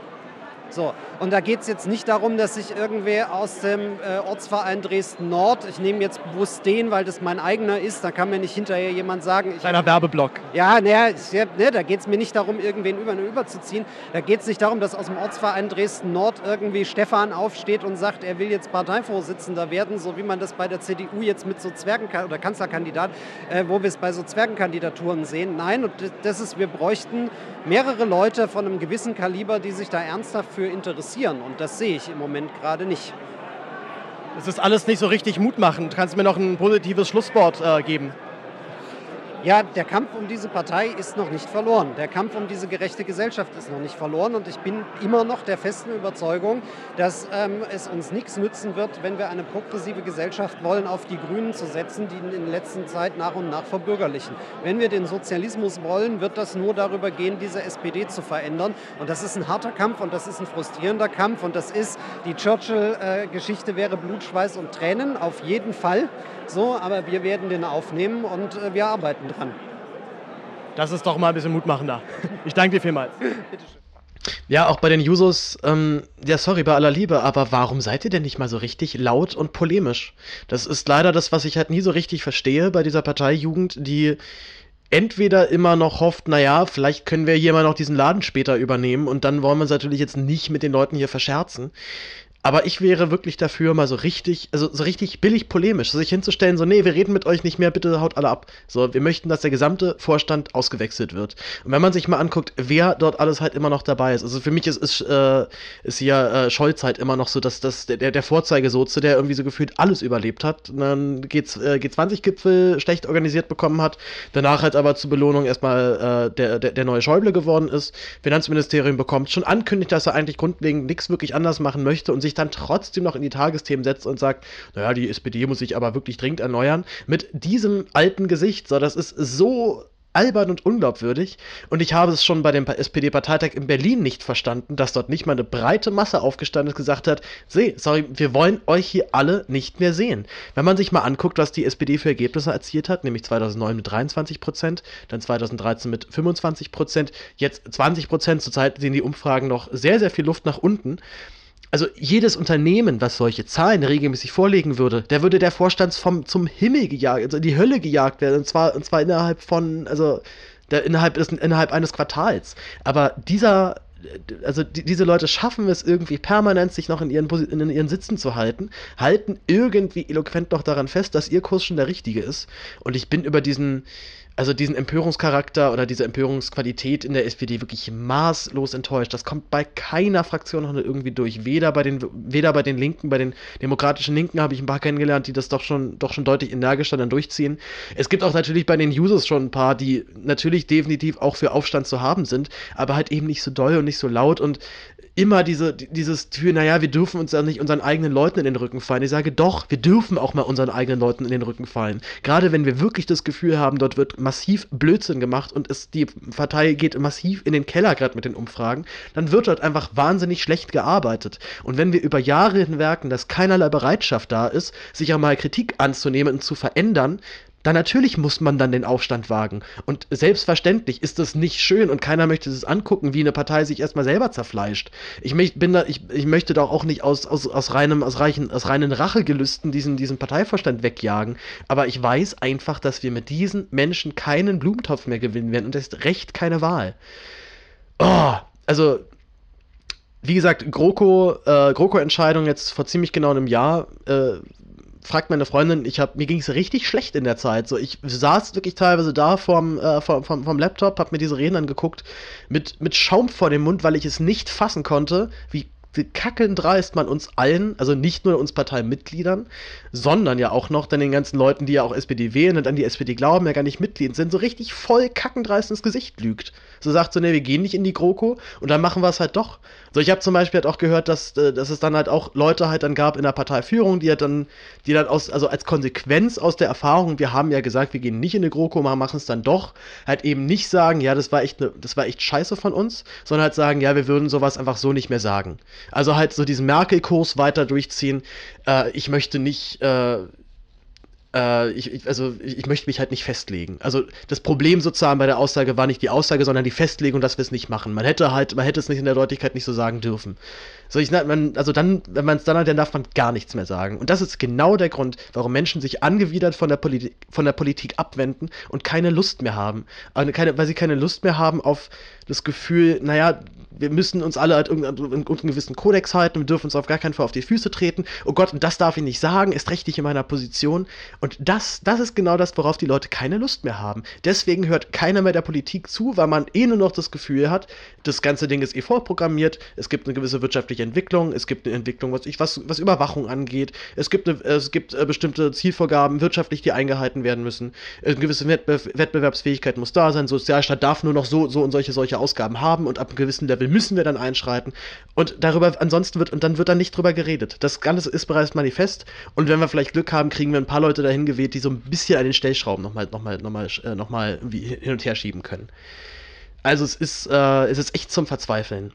So, und da geht es jetzt nicht darum, dass sich irgendwer aus dem äh, Ortsverein Dresden-Nord, ich nehme jetzt bewusst den, weil das mein eigener ist, da kann mir nicht hinterher jemand sagen... Ich, Kleiner Werbeblock. Ja, ne, ne, da geht es mir nicht darum, irgendwen über und überzuziehen. Da geht es nicht darum, dass aus dem Ortsverein Dresden-Nord irgendwie Stefan aufsteht und sagt, er will jetzt Parteivorsitzender werden, so wie man das bei der CDU jetzt mit so Zwergen- oder Kanzlerkandidat, äh, wo wir es bei so Zwergenkandidaturen sehen. Nein, und das ist, wir bräuchten mehrere Leute von einem gewissen Kaliber, die sich da ernsthaft für interessieren. Und das sehe ich im Moment gerade nicht. Es ist alles nicht so richtig mutmachend. Kannst du mir noch ein positives Schlusswort äh, geben? Ja, der Kampf um diese Partei ist noch nicht verloren. Der Kampf um diese gerechte Gesellschaft ist noch nicht verloren. Und ich bin immer noch der festen Überzeugung, dass ähm, es uns nichts nützen wird, wenn wir eine progressive Gesellschaft wollen, auf die Grünen zu setzen, die in der letzten Zeit nach und nach verbürgerlichen. Wenn wir den Sozialismus wollen, wird das nur darüber gehen, diese SPD zu verändern. Und das ist ein harter Kampf und das ist ein frustrierender Kampf. Und das ist, die Churchill-Geschichte wäre Blut, Schweiß und Tränen, auf jeden Fall. So, aber wir werden den aufnehmen und äh, wir arbeiten dran. Das ist doch mal ein bisschen mutmachender. Ich danke dir vielmals. Bitteschön. Ja, auch bei den Jusos, ähm, ja, sorry, bei aller Liebe, aber warum seid ihr denn nicht mal so richtig laut und polemisch? Das ist leider das, was ich halt nie so richtig verstehe bei dieser Parteijugend, die entweder immer noch hofft, naja, vielleicht können wir hier mal noch diesen Laden später übernehmen und dann wollen wir uns natürlich jetzt nicht mit den Leuten hier verscherzen. Aber ich wäre wirklich dafür, mal so richtig, also so richtig billig polemisch, sich hinzustellen, so, nee, wir reden mit euch nicht mehr, bitte haut alle ab. So, wir möchten, dass der gesamte Vorstand ausgewechselt wird. Und wenn man sich mal anguckt, wer dort alles halt immer noch dabei ist, also für mich ist, ist, äh, ist hier äh, Scholz halt immer noch so, dass das der, der Vorzeigesoze, der irgendwie so gefühlt alles überlebt hat, und dann geht's, äh, G20-Gipfel schlecht organisiert bekommen hat, danach halt aber zur Belohnung erstmal äh, der, der, der neue Schäuble geworden ist, Finanzministerium bekommt, schon ankündigt, dass er eigentlich grundlegend nichts wirklich anders machen möchte und sich sich dann trotzdem noch in die Tagesthemen setzt und sagt, naja, die SPD muss sich aber wirklich dringend erneuern, mit diesem alten Gesicht. So, das ist so albern und unglaubwürdig. Und ich habe es schon bei dem SPD-Parteitag in Berlin nicht verstanden, dass dort nicht mal eine breite Masse aufgestanden ist gesagt hat, seh, sorry, wir wollen euch hier alle nicht mehr sehen. Wenn man sich mal anguckt, was die SPD für Ergebnisse erzielt hat, nämlich 2009 mit 23 Prozent, dann 2013 mit 25 Prozent, jetzt 20 Prozent, zurzeit sehen die Umfragen noch sehr, sehr viel Luft nach unten also jedes Unternehmen, was solche Zahlen regelmäßig vorlegen würde, der würde der Vorstand vom, zum Himmel gejagt, also in die Hölle gejagt werden. Und zwar, und zwar innerhalb von, also der, innerhalb, innerhalb eines Quartals. Aber dieser, also die, diese Leute schaffen es irgendwie permanent, sich noch in ihren, in ihren Sitzen zu halten, halten irgendwie eloquent noch daran fest, dass ihr Kurs schon der richtige ist. Und ich bin über diesen, also diesen Empörungscharakter oder diese Empörungsqualität in der SPD wirklich maßlos enttäuscht. Das kommt bei keiner Fraktion noch irgendwie durch. Weder bei den, weder bei den Linken, bei den demokratischen Linken habe ich ein paar kennengelernt, die das doch schon, doch schon deutlich energischer dann durchziehen. Es gibt auch natürlich bei den Users schon ein paar, die natürlich definitiv auch für Aufstand zu haben sind, aber halt eben nicht so doll und nicht so laut und immer diese, dieses Gefühl, naja, wir dürfen uns ja nicht unseren eigenen Leuten in den Rücken fallen. Ich sage doch, wir dürfen auch mal unseren eigenen Leuten in den Rücken fallen. Gerade wenn wir wirklich das Gefühl haben, dort wird massiv Blödsinn gemacht und es, die Partei geht massiv in den Keller gerade mit den Umfragen, dann wird dort einfach wahnsinnig schlecht gearbeitet. Und wenn wir über Jahre hinwerken, dass keinerlei Bereitschaft da ist, sich auch mal Kritik anzunehmen und zu verändern, dann natürlich muss man dann den Aufstand wagen. Und selbstverständlich ist das nicht schön und keiner möchte es angucken, wie eine Partei sich erstmal selber zerfleischt. Ich, bin da, ich, ich möchte da auch nicht aus, aus, aus, reinem, aus, reichen, aus reinen Rachegelüsten diesen, diesen Parteivorstand wegjagen. Aber ich weiß einfach, dass wir mit diesen Menschen keinen Blumentopf mehr gewinnen werden und das ist recht keine Wahl. Oh, also wie gesagt, GroKo, äh, GroKo-Entscheidung jetzt vor ziemlich genau einem Jahr, äh, fragt meine Freundin, ich hab, mir ging es richtig schlecht in der Zeit. So, ich saß wirklich teilweise da vorm, äh, vom, vom, vom Laptop, hab mir diese Reden angeguckt, mit, mit Schaum vor dem Mund, weil ich es nicht fassen konnte, wie kackendreist man uns allen, also nicht nur uns Parteimitgliedern, sondern ja auch noch dann den ganzen Leuten, die ja auch SPD wählen und an die SPD glauben, ja gar nicht Mitglied sind, so richtig voll kackendreist ins Gesicht lügt. So sagt so, ne, wir gehen nicht in die GroKo und dann machen wir es halt doch. So, ich habe zum Beispiel halt auch gehört, dass, äh, dass es dann halt auch Leute halt dann gab in der Parteiführung, die halt dann, die dann aus, also als Konsequenz aus der Erfahrung, wir haben ja gesagt, wir gehen nicht in die GroKo, machen es dann doch, halt eben nicht sagen, ja, das war echt ne, das war echt scheiße von uns, sondern halt sagen, ja, wir würden sowas einfach so nicht mehr sagen. Also halt so diesen Merkel-Kurs weiter durchziehen. Äh, ich möchte nicht, äh, äh, ich, also ich, möchte mich halt nicht festlegen. Also das Problem sozusagen bei der Aussage war nicht die Aussage, sondern die Festlegung, dass wir es nicht machen. Man hätte halt, man hätte es nicht in der Deutlichkeit nicht so sagen dürfen. So, ich, man, also dann, wenn man es dann hat, dann darf man gar nichts mehr sagen. Und das ist genau der Grund, warum Menschen sich angewidert von der, Politik, von der Politik abwenden und keine Lust mehr haben. Also keine, weil sie keine Lust mehr haben auf das Gefühl, naja, wir müssen uns alle halt irgendeinen, gewissen Kodex halten, wir dürfen uns auf gar keinen Fall auf die Füße treten. Oh Gott, das darf ich nicht sagen, ist rechtlich in meiner Position. Und das, das ist genau das, worauf die Leute keine Lust mehr haben. Deswegen hört keiner mehr der Politik zu, weil man eh nur noch das Gefühl hat, das ganze Ding ist eh vorprogrammiert, es gibt eine gewisse wirtschaftliche Entwicklung, es gibt eine Entwicklung, was, ich, was, was Überwachung angeht, es gibt, eine, es gibt äh, bestimmte Zielvorgaben wirtschaftlich, die eingehalten werden müssen, eine gewisse Wettbe Wettbewerbsfähigkeit muss da sein, Sozialstaat darf nur noch so, so und solche, solche Ausgaben haben. Und ab einem gewissen Level müssen wir dann einschreiten und darüber, ansonsten wird, und dann wird dann nicht drüber geredet. Das Ganze ist bereits manifest und wenn wir vielleicht Glück haben, kriegen wir ein paar Leute dahin geweht, die so ein bisschen an den Stellschrauben nochmal, nochmal, nochmal, äh, nochmal hin und her schieben können. Also es ist, äh, es ist echt zum Verzweifeln.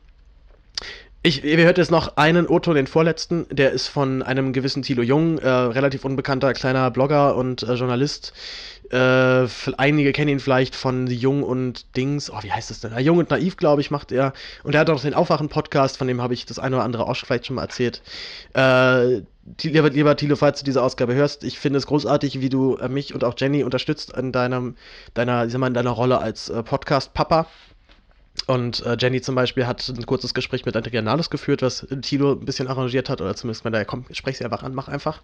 Ich, ihr hört jetzt noch einen Otto, den vorletzten, der ist von einem gewissen Thilo Jung, äh, relativ unbekannter kleiner Blogger und äh, Journalist. Äh, einige kennen ihn vielleicht von Jung und Dings, oh, wie heißt das denn? Jung und Naiv, glaube ich, macht er. Und er hat auch den Aufwachen-Podcast, von dem habe ich das eine oder andere auch vielleicht schon mal erzählt. Äh, lieber, lieber Thilo, falls du diese Ausgabe hörst, ich finde es großartig, wie du äh, mich und auch Jenny unterstützt in deinem, deiner, ich sag mal, in deiner Rolle als äh, Podcast-Papa. Und äh, Jenny zum Beispiel hat ein kurzes Gespräch mit Andrea Nahles geführt, was Tilo ein bisschen arrangiert hat, oder zumindest mal da, komm, sprech sie einfach an, mach einfach.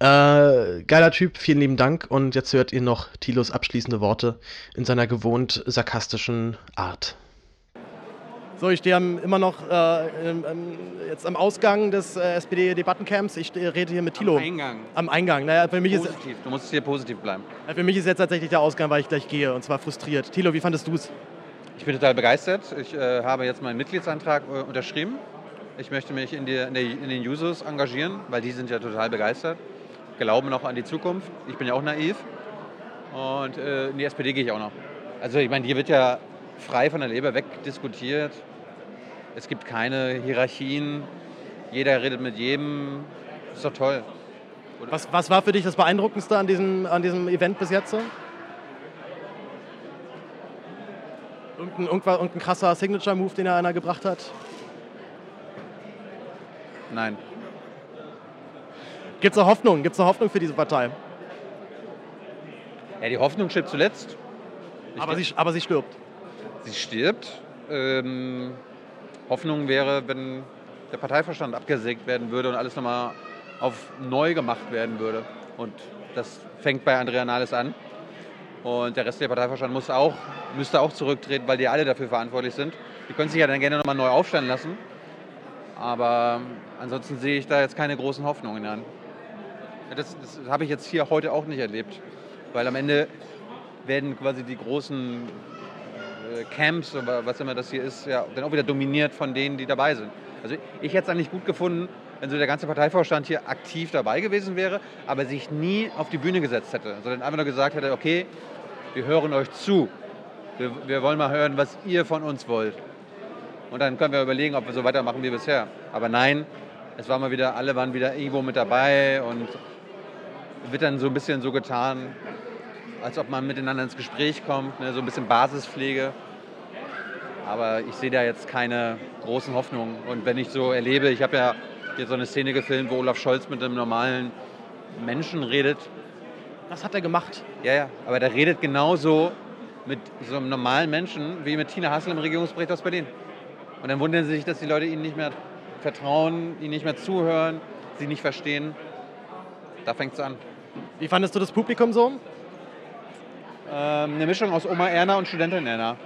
Äh, geiler Typ, vielen lieben Dank. Und jetzt hört ihr noch Tilos abschließende Worte in seiner gewohnt sarkastischen Art. So, ich stehe immer noch äh, im, jetzt am Ausgang des äh, SPD-Debattencamps. Ich rede hier mit Thilo. Am Eingang. Am Eingang. Naja, für mich positiv. Ist, du musst hier positiv bleiben. Für mich ist jetzt tatsächlich der Ausgang, weil ich gleich gehe und zwar frustriert. Thilo, wie fandest du es? Ich bin total begeistert. Ich äh, habe jetzt meinen Mitgliedsantrag äh, unterschrieben Ich möchte mich in, die, in, die, in den Users engagieren, weil die sind ja total begeistert, glauben noch an die Zukunft. Ich bin ja auch naiv. Und äh, in die SPD gehe ich auch noch. Also ich meine, hier wird ja frei von der Leber weg diskutiert. Es gibt keine Hierarchien. Jeder redet mit jedem. Ist doch toll. Was, was war für dich das Beeindruckendste an diesem, an diesem Event bis jetzt so? Irgendein, irgendwas- irgendein krasser Signature-Move, den er einer gebracht hat? Nein. Gibt es eine Hoffnung? Gibt es eine Hoffnung für diese Partei? Ja, die Hoffnung stirbt zuletzt. Ich Aber sie, aber sie stirbt. sie stirbt. Ähm, Hoffnung wäre, wenn der Parteiverstand abgesägt werden würde und alles nochmal auf neu gemacht werden würde. Und das fängt bei Andrea Nahles an. Und der Rest der Parteiverstand muss auch, müsste auch zurücktreten, weil die alle dafür verantwortlich sind. Die können sich ja dann gerne nochmal neu aufstellen lassen. Aber ansonsten sehe ich da jetzt keine großen Hoffnungen an. Das, das habe ich jetzt hier heute auch nicht erlebt. Weil am Ende werden quasi die großen äh, Camps oder was immer das hier ist, ja dann auch wieder dominiert von denen, die dabei sind. Also ich hätte es eigentlich gut gefunden, wenn so der ganze Parteivorstand hier aktiv dabei gewesen wäre, aber sich nie auf die Bühne gesetzt hätte, sondern einfach nur gesagt hätte, okay, wir hören euch zu. Wir, wir wollen mal hören, was ihr von uns wollt. Und dann können wir überlegen, ob wir so weitermachen wie bisher. Aber nein, es war mal wieder, alle waren wieder irgendwo mit dabei und wird dann so ein bisschen so getan, als ob man miteinander ins Gespräch kommt, ne? so ein bisschen Basispflege. Aber ich sehe da jetzt keine großen Hoffnungen. Und wenn ich so erlebe, ich habe ja hier so eine Szene gefilmt, wo Olaf Scholz mit einem normalen Menschen redet. Was hat er gemacht? Ja, ja, aber der redet genauso mit so einem normalen Menschen wie mit Tina Hassel im Regierungsbericht aus Berlin. Und dann wundern sie sich, dass die Leute ihnen nicht mehr vertrauen, ihnen nicht mehr zuhören, sie nicht verstehen. Da fängt es an. Wie fandest du das Publikum so? Ähm, eine Mischung aus Oma Erna und Studentin Erna.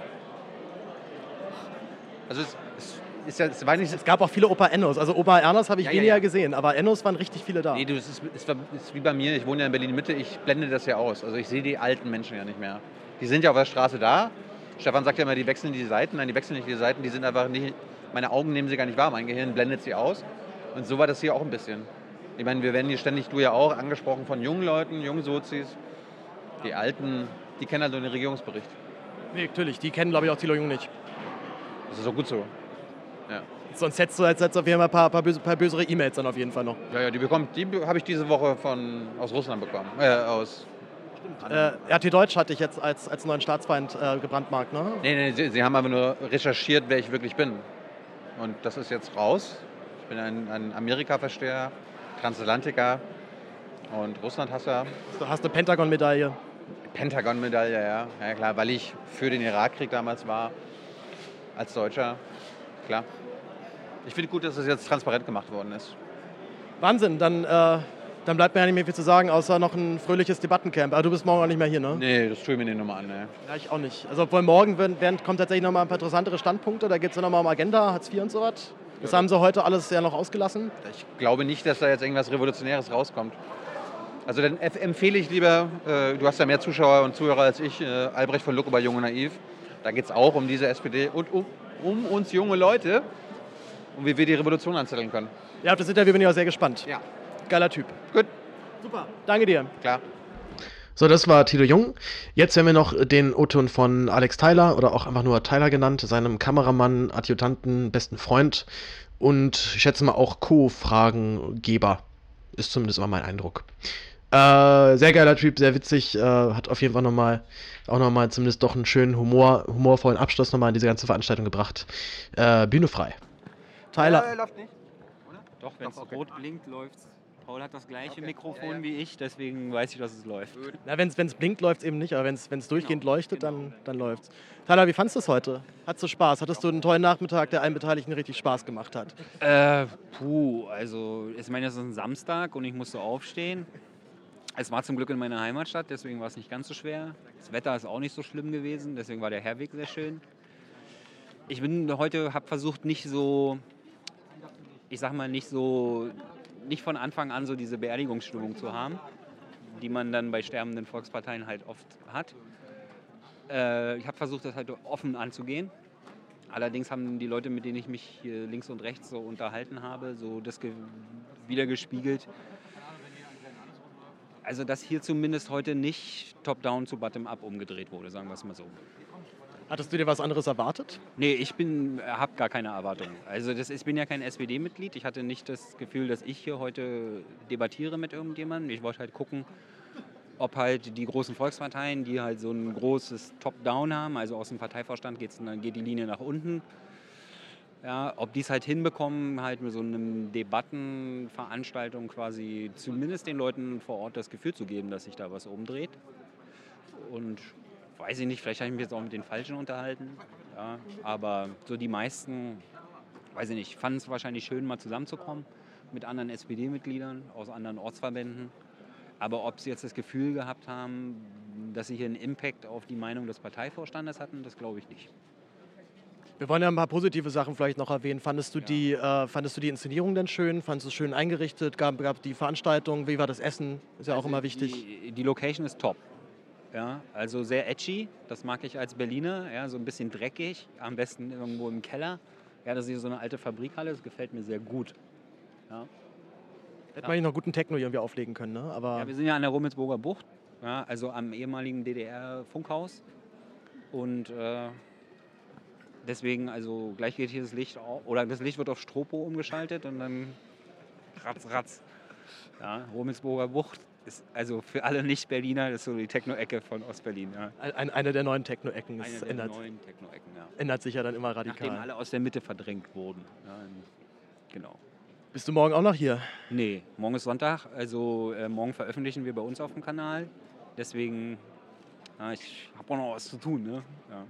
Also es, es ist ja, es war nicht, Es gab auch viele Opa Ennos. Also Opa Ernst habe ich Ja, ja, weniger ja. gesehen, aber Ennos waren richtig viele da. Nee, du, es ist, es war- es ist wie bei mir, ich wohne ja in Berlin-Mitte, ich blende das ja aus. Also ich sehe die alten Menschen ja nicht mehr. Die sind ja auf der Straße da. Stefan sagt ja immer, die wechseln die Seiten. Nein, die wechseln nicht die Seiten, die sind einfach nicht, meine Augen nehmen sie gar nicht wahr, mein Gehirn blendet sie aus. Und so war das hier auch ein bisschen. Ich meine, wir werden hier ständig, du ja auch, angesprochen von jungen Leuten, jungen Sozis. Die Alten, die kennen halt nur den Regierungsbericht. Nee, natürlich. Die kennen, glaube ich, auch Thilo Jung nicht. Das ist auch gut so. Ja. Sonst hättest du jetzt, jetzt auf jeden Fall ein paar, paar, böse, paar bösere E-Mails dann auf jeden Fall noch. Ja, ja, die bekommt, die habe ich diese Woche von, aus Russland bekommen. Äh, aus. Äh, RT Deutsch hatte ich jetzt als, als neuen Staatsfeind äh, gebrandmarkt, ne? Nee, nee, sie, sie haben aber nur recherchiert, wer ich wirklich bin. Und das ist jetzt raus. Ich bin ein, ein Amerika-Versteher, Transatlantiker und Russland-Hasser. Du hast eine Pentagon-Medaille. Pentagon-Medaille, ja. Ja, klar, weil ich für den Irakkrieg damals war, als Deutscher. Klar. Ich finde gut, dass das jetzt transparent gemacht worden ist. Wahnsinn, dann, äh, dann bleibt mir ja nicht mehr viel zu sagen, außer noch ein fröhliches Debattencamp. Aber du bist morgen auch nicht mehr hier, ne? Nee, das tue ich mir nicht nochmal an. Ne. Ja, ich auch nicht. Also obwohl morgen werden, werden, kommen tatsächlich noch mal ein paar interessantere Standpunkte. Da geht es ja noch mal um Agenda, Hartz IV und so was. Das haben sie heute alles ja noch ausgelassen. Ich glaube nicht, dass da jetzt irgendwas Revolutionäres rauskommt. Also dann empf- empfehle ich lieber, äh, du hast ja mehr Zuschauer und Zuhörer als ich, äh, Albrecht von Lucke bei Jung und Naiv. Da geht es auch um diese SPD und um, um uns junge Leute und wie wir die Revolution anzetteln können. Ja, auf das Interview bin ich auch sehr gespannt. Ja. Geiler Typ. Gut, Super. Danke dir. klar. So, das war Tilo Jung. Jetzt haben wir noch den O-Ton von Alex Tyler oder auch einfach nur Tyler genannt, seinem Kameramann, Adjutanten, besten Freund und ich schätze mal auch Co-Fragengeber. Ist zumindest immer mein Eindruck. Äh, sehr geiler Typ, sehr witzig, äh, hat auf jeden Fall nochmal, auch nochmal zumindest doch einen schönen Humor, humorvollen Abschluss nochmal in diese ganze Veranstaltung gebracht. Äh, Bühne frei. Tyler. läuft nicht. Doch, wenn es okay. rot blinkt, läuft's. Paul hat das gleiche Mikrofon wie ich, deswegen weiß ich, dass es läuft. Na, wenn es blinkt, läuft es eben nicht, aber wenn es durchgehend leuchtet, dann, dann läuft es. Tyler, wie fandest du es heute? Hattest du Spaß? Hattest du einen tollen Nachmittag, der allen Beteiligten richtig Spaß gemacht hat? Äh, puh, also ich meine, es ist ein Samstag und ich musste aufstehen. Es war zum Glück in meiner Heimatstadt, deswegen war es nicht ganz so schwer. Das Wetter ist auch nicht so schlimm gewesen, deswegen war der Herweg sehr schön. Ich bin heute, habe versucht, nicht so, ich sag mal, nicht so, nicht von Anfang an so diese Beerdigungsstimmung zu haben, die man dann bei sterbenden Volksparteien halt oft hat. Äh, ich habe versucht, das halt offen anzugehen Allerdings haben die Leute, mit denen ich mich links und rechts so unterhalten habe, so das ge wiedergespiegelt. Also, dass hier zumindest heute nicht top-down zu bottom-up umgedreht wurde, sagen wir es mal so. Hattest du dir was anderes erwartet? Nee, ich habe gar keine Erwartungen. Also das, ich bin ja kein SPD-Mitglied. Ich hatte nicht das Gefühl, dass ich hier heute debattiere mit irgendjemandem. Ich wollte halt gucken, ob halt die großen Volksparteien, die halt so ein großes Top-Down haben, also aus dem Parteivorstand geht's, dann geht die Linie nach unten, ja, ob die es halt hinbekommen, halt mit so einer Debattenveranstaltung quasi zumindest den Leuten vor Ort das Gefühl zu geben, dass sich da was umdreht. Und weiß ich nicht, vielleicht habe ich mich jetzt auch mit den Falschen unterhalten. Ja, aber so die meisten, weiß ich nicht, fanden es wahrscheinlich schön, mal zusammenzukommen mit anderen SPD-Mitgliedern aus anderen Ortsverbänden. Aber ob sie jetzt das Gefühl gehabt haben, dass sie hier einen Impact auf die Meinung des Parteivorstandes hatten, das glaube ich nicht. Wir wollen ja ein paar positive Sachen vielleicht noch erwähnen. Fandest du, die, äh, fandest du die Inszenierung denn schön? Fandest du es schön eingerichtet? Gab, gab die Veranstaltung? Wie war das Essen? Ist ja auch Also immer wichtig. Die, die Location ist top. Ja, also sehr edgy, das mag ich als Berliner, ja, so ein bisschen dreckig, am besten irgendwo im Keller. Ja, das ist hier so eine alte Fabrikhalle, das gefällt mir sehr gut. Ja. Hätte man hier noch guten Techno irgendwie auflegen können, ne? Aber Ja, wir sind ja an der Rummelsburger Bucht, ja, also am ehemaligen DDR-Funkhaus. Und äh, deswegen, also gleich geht hier das Licht auf, oder das Licht wird auf Stropo umgeschaltet und dann ratz, ratz. Ja, Rummelsburger Bucht ist also für alle Nicht-Berliner das ist so die Techno-Ecke von Ostberlin. Ja. ein, eine der neuen Techno-Ecken. Eine der ändert, neuen Techno-Ecken, ja. ändert sich ja dann immer Nachdem radikal. alle aus der Mitte verdrängt wurden. Ja, genau. Bist du morgen auch noch hier? Nee, morgen ist Sonntag, also äh, morgen veröffentlichen wir bei uns auf dem Kanal. Deswegen, ja, ich habe auch noch was zu tun. Ne? Ja.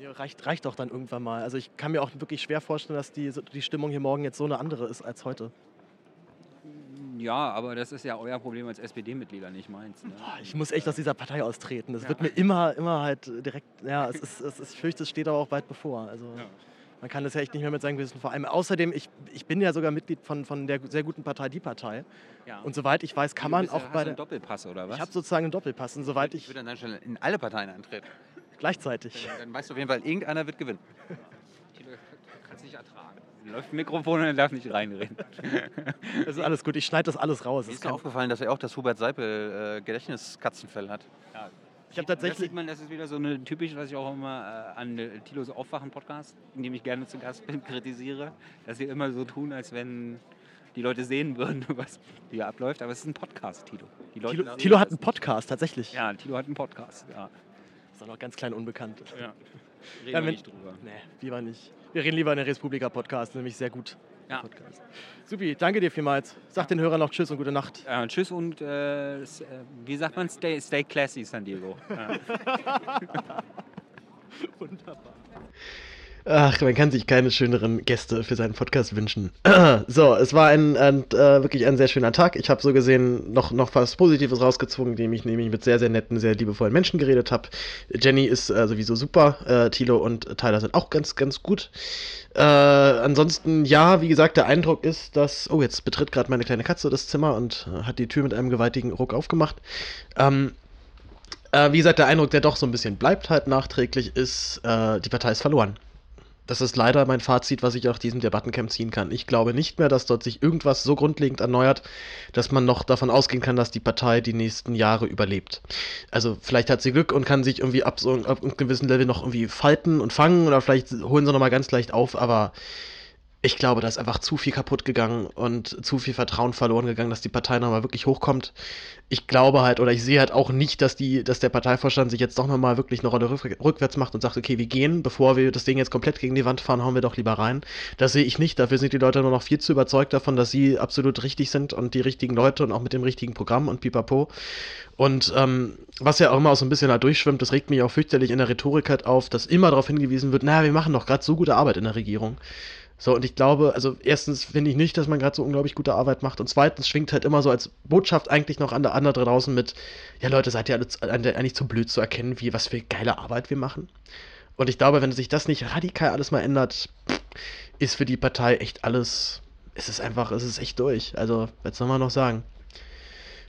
Ja, reicht, reicht doch dann irgendwann mal. Also ich kann mir auch wirklich schwer vorstellen, dass die, die Stimmung hier morgen jetzt so eine andere ist als heute. ja, aber das ist ja euer Problem als SPD-Mitglieder, nicht meins. Ne? Boah, Ich muss echt aus dieser Partei austreten. Das Ja. wird mir immer, immer halt direkt, ja, es ist, es ist, ich fürchte, es steht aber auch bald bevor. Also Ja. man kann das ja echt nicht mehr mit seinem Gewissen vor allem. Außerdem, ich, ich bin ja sogar Mitglied von, von der sehr guten Partei Die Partei. Ja. Und soweit ich weiß, kann man bist auch bei du der... einen Doppelpass oder was? Ich habe sozusagen einen Doppelpass und soweit Ich ich würde an deiner Stelle in alle Parteien eintreten. Gleichzeitig. Dann weißt du auf jeden Fall, irgendeiner wird gewinnen. Tilo, du kannst nicht ertragen. Läuft ein Mikrofon und er darf nicht reinreden. Das ist alles gut. Ich schneide das alles raus. Mir Das ist mir kann, aufgefallen, dass er auch das Hubert Seipel äh, Gedächtniskatzenfell hat. Ja. ich habe Das tatsächlich... sieht man, das ist wieder so eine typisch, was ich auch immer äh, an Tilos Aufwachen-Podcast, in dem ich gerne zu Gast bin, kritisiere, dass sie immer so tun, als wenn die Leute sehen würden, was hier abläuft. Aber es ist ein Podcast, Tilo. Die Leute Tilo, Tilo hat das einen Podcast, tatsächlich. Ja, Tilo hat einen Podcast. Ja. Ist auch noch ganz klein unbekannt. ja. Reden Ja, wir nicht drüber. Nee, lieber nicht. Wir reden lieber in der Respublika-Podcast, nämlich sehr gut. Ja. Podcast. Supi, danke dir vielmals. Sag den Hörern noch Tschüss und gute Nacht. Ja, tschüss und äh, äh, wie sagt man, stay, stay classy, San Diego. Ja. Wunderbar. Ach, man kann sich keine schöneren Gäste für seinen Podcast wünschen. so, es war ein, ein äh, wirklich ein sehr schöner Tag. Ich habe so gesehen noch, noch was Positives rausgezogen, indem ich nämlich mit sehr, sehr netten, sehr liebevollen Menschen geredet habe. Jenny ist äh, sowieso super. Äh, Thilo und Tyler sind auch ganz, ganz gut. Äh, ansonsten, ja, wie gesagt, der Eindruck ist, dass. Oh, jetzt betritt gerade meine kleine Katze das Zimmer und äh, hat die Tür mit einem gewaltigen Ruck aufgemacht. Ähm, äh, wie gesagt, der Eindruck, der doch so ein bisschen bleibt halt nachträglich, ist, äh, die Partei ist verloren. Das ist leider mein Fazit, was ich aus diesem Debattencamp ziehen kann. Ich glaube nicht mehr, dass dort sich irgendwas so grundlegend erneuert, dass man noch davon ausgehen kann, dass die Partei die nächsten Jahre überlebt. Also vielleicht hat sie Glück und kann sich irgendwie ab so ab einem gewissen Level noch irgendwie falten und fangen oder vielleicht holen sie nochmal ganz leicht auf, aber ich glaube, da ist einfach zu viel kaputt gegangen und zu viel Vertrauen verloren gegangen, dass die Partei nochmal wirklich hochkommt. Ich glaube halt, oder ich sehe halt auch nicht, dass, die, dass der Parteivorstand sich jetzt doch nochmal wirklich eine Rolle rück, rückwärts macht und sagt, okay, wir gehen, bevor wir das Ding jetzt komplett gegen die Wand fahren, hauen wir doch lieber rein. Das sehe ich nicht. Dafür sind die Leute nur noch viel zu überzeugt davon, dass sie absolut richtig sind und die richtigen Leute und auch mit dem richtigen Programm und pipapo. Und ähm, was ja auch immer auch so ein bisschen da durchschwimmt, das regt mich auch fürchterlich in der Rhetorik halt auf, dass immer darauf hingewiesen wird, naja, wir machen doch gerade so gute Arbeit in der Regierung. So, und ich glaube, also erstens finde ich nicht, dass man gerade so unglaublich gute Arbeit macht. Und zweitens schwingt halt immer so als Botschaft eigentlich noch an der anderen draußen mit, ja Leute, seid ihr alle eigentlich zu blöd zu erkennen, wie was für geile Arbeit wir machen. Und ich glaube, wenn sich das nicht radikal alles mal ändert, ist für die Partei echt alles, es ist einfach, es ist echt durch. Also, was soll man noch sagen?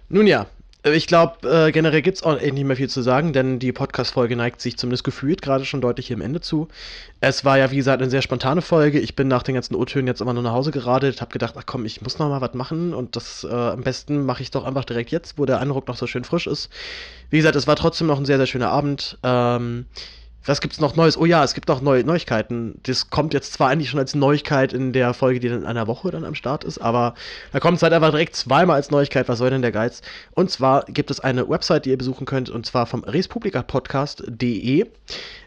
Nun ja, Ich glaube, äh, generell gibt es auch nicht mehr viel zu sagen, denn die Podcast-Folge neigt sich zumindest gefühlt gerade schon deutlich hier am Ende zu. Es war ja, wie gesagt, eine sehr spontane Folge. Ich bin nach den ganzen O-Tönen jetzt immer nur nach Hause geradelt, habe gedacht, ach komm, ich muss noch mal was machen und das äh, am besten mache ich doch einfach direkt jetzt, wo der Eindruck noch so schön frisch ist. Wie gesagt, es war trotzdem noch ein sehr, sehr schöner Abend. Ähm, was gibt's noch Neues? Oh ja, es gibt noch neue Neuigkeiten. Das kommt jetzt zwar eigentlich schon als Neuigkeit in der Folge, die dann in einer Woche dann am Start ist, aber da kommt es halt einfach direkt zweimal als Neuigkeit. Was soll denn der Geiz? Und zwar gibt es eine Website, die ihr besuchen könnt, und zwar vom respublikapodcast.de.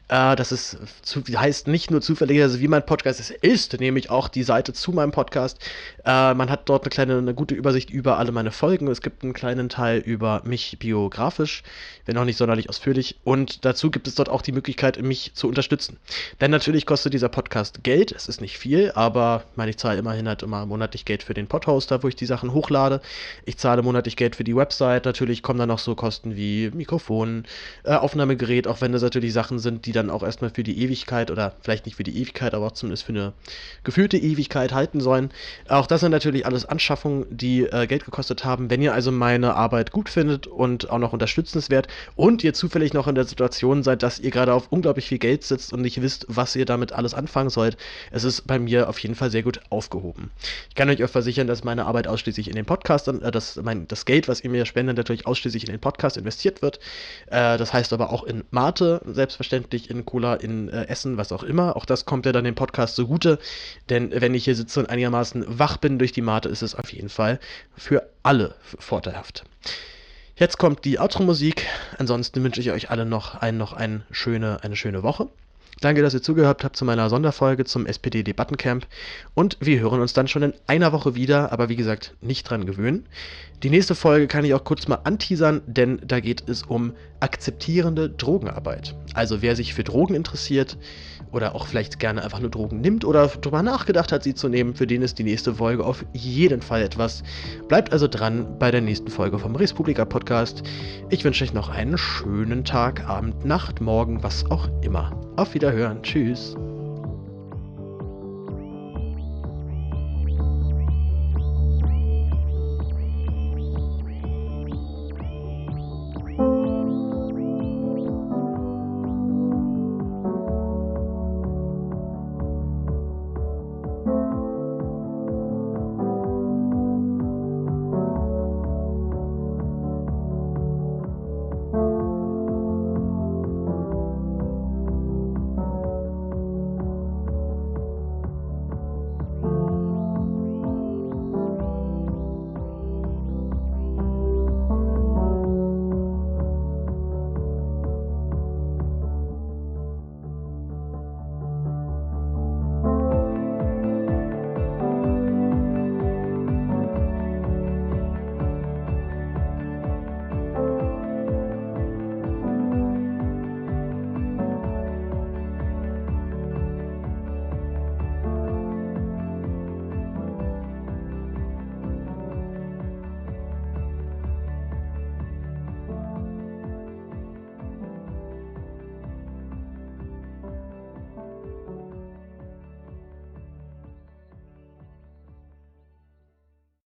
Äh, das ist, zu, heißt nicht nur zufälligerweise, wie mein Podcast ist, ist nämlich auch die Seite zu meinem Podcast. Äh, man hat dort eine kleine, eine gute Übersicht über alle meine Folgen. Es gibt einen kleinen Teil über mich biografisch, wenn auch nicht sonderlich ausführlich. Und dazu gibt es dort auch die Möglichkeit, mich zu unterstützen. Denn natürlich kostet dieser Podcast Geld. Es ist nicht viel, aber meine, ich zahle immerhin halt immer monatlich Geld für den Podhoster, wo ich die Sachen hochlade. Ich zahle monatlich Geld für die Website. Natürlich kommen dann noch so Kosten wie Mikrofon, äh, Aufnahmegerät, auch wenn das natürlich Sachen sind, die dann auch erstmal für die Ewigkeit oder vielleicht nicht für die Ewigkeit, aber zumindest für eine gefühlte Ewigkeit halten sollen. Auch das sind natürlich alles Anschaffungen, die äh, Geld gekostet haben. Wenn ihr also meine Arbeit gut findet und auch noch unterstützenswert und ihr zufällig noch in der Situation seid, dass ihr gerade auf unglaublich viel Geld sitzt und nicht wisst, was ihr damit alles anfangen sollt, es ist bei mir auf jeden Fall sehr gut aufgehoben. Ich kann euch auch versichern, dass meine Arbeit ausschließlich in den Podcast, äh, dass mein, das Geld, was ihr mir spendet, natürlich ausschließlich in den Podcast investiert wird. Äh, das heißt aber auch in Mate, selbstverständlich in Cola, in äh, Essen, was auch immer. Auch das kommt ja dann dem Podcast zugute, denn wenn ich hier sitze und einigermaßen wach bin durch die Mate, ist es auf jeden Fall für alle vorteilhaft. Jetzt kommt die Outro-Musik. Ansonsten wünsche ich euch alle noch, ein, noch ein schöne, eine schöne Woche. Danke, dass ihr zugehört habt zu meiner Sonderfolge zum SPD-Debattencamp. Und wir hören uns dann schon in einer Woche wieder, aber wie gesagt, nicht dran gewöhnen. Die nächste Folge kann ich auch kurz mal anteasern, denn da geht es um akzeptierende Drogenarbeit. Also wer sich für Drogen interessiert oder auch vielleicht gerne einfach nur Drogen nimmt oder darüber nachgedacht hat, sie zu nehmen, für den ist die nächste Folge auf jeden Fall etwas. Bleibt also dran bei der nächsten Folge vom Respublika Podcast. Ich wünsche euch noch einen schönen Tag, Abend, Nacht, Morgen, was auch immer. Auf Wiederhören. Tschüss.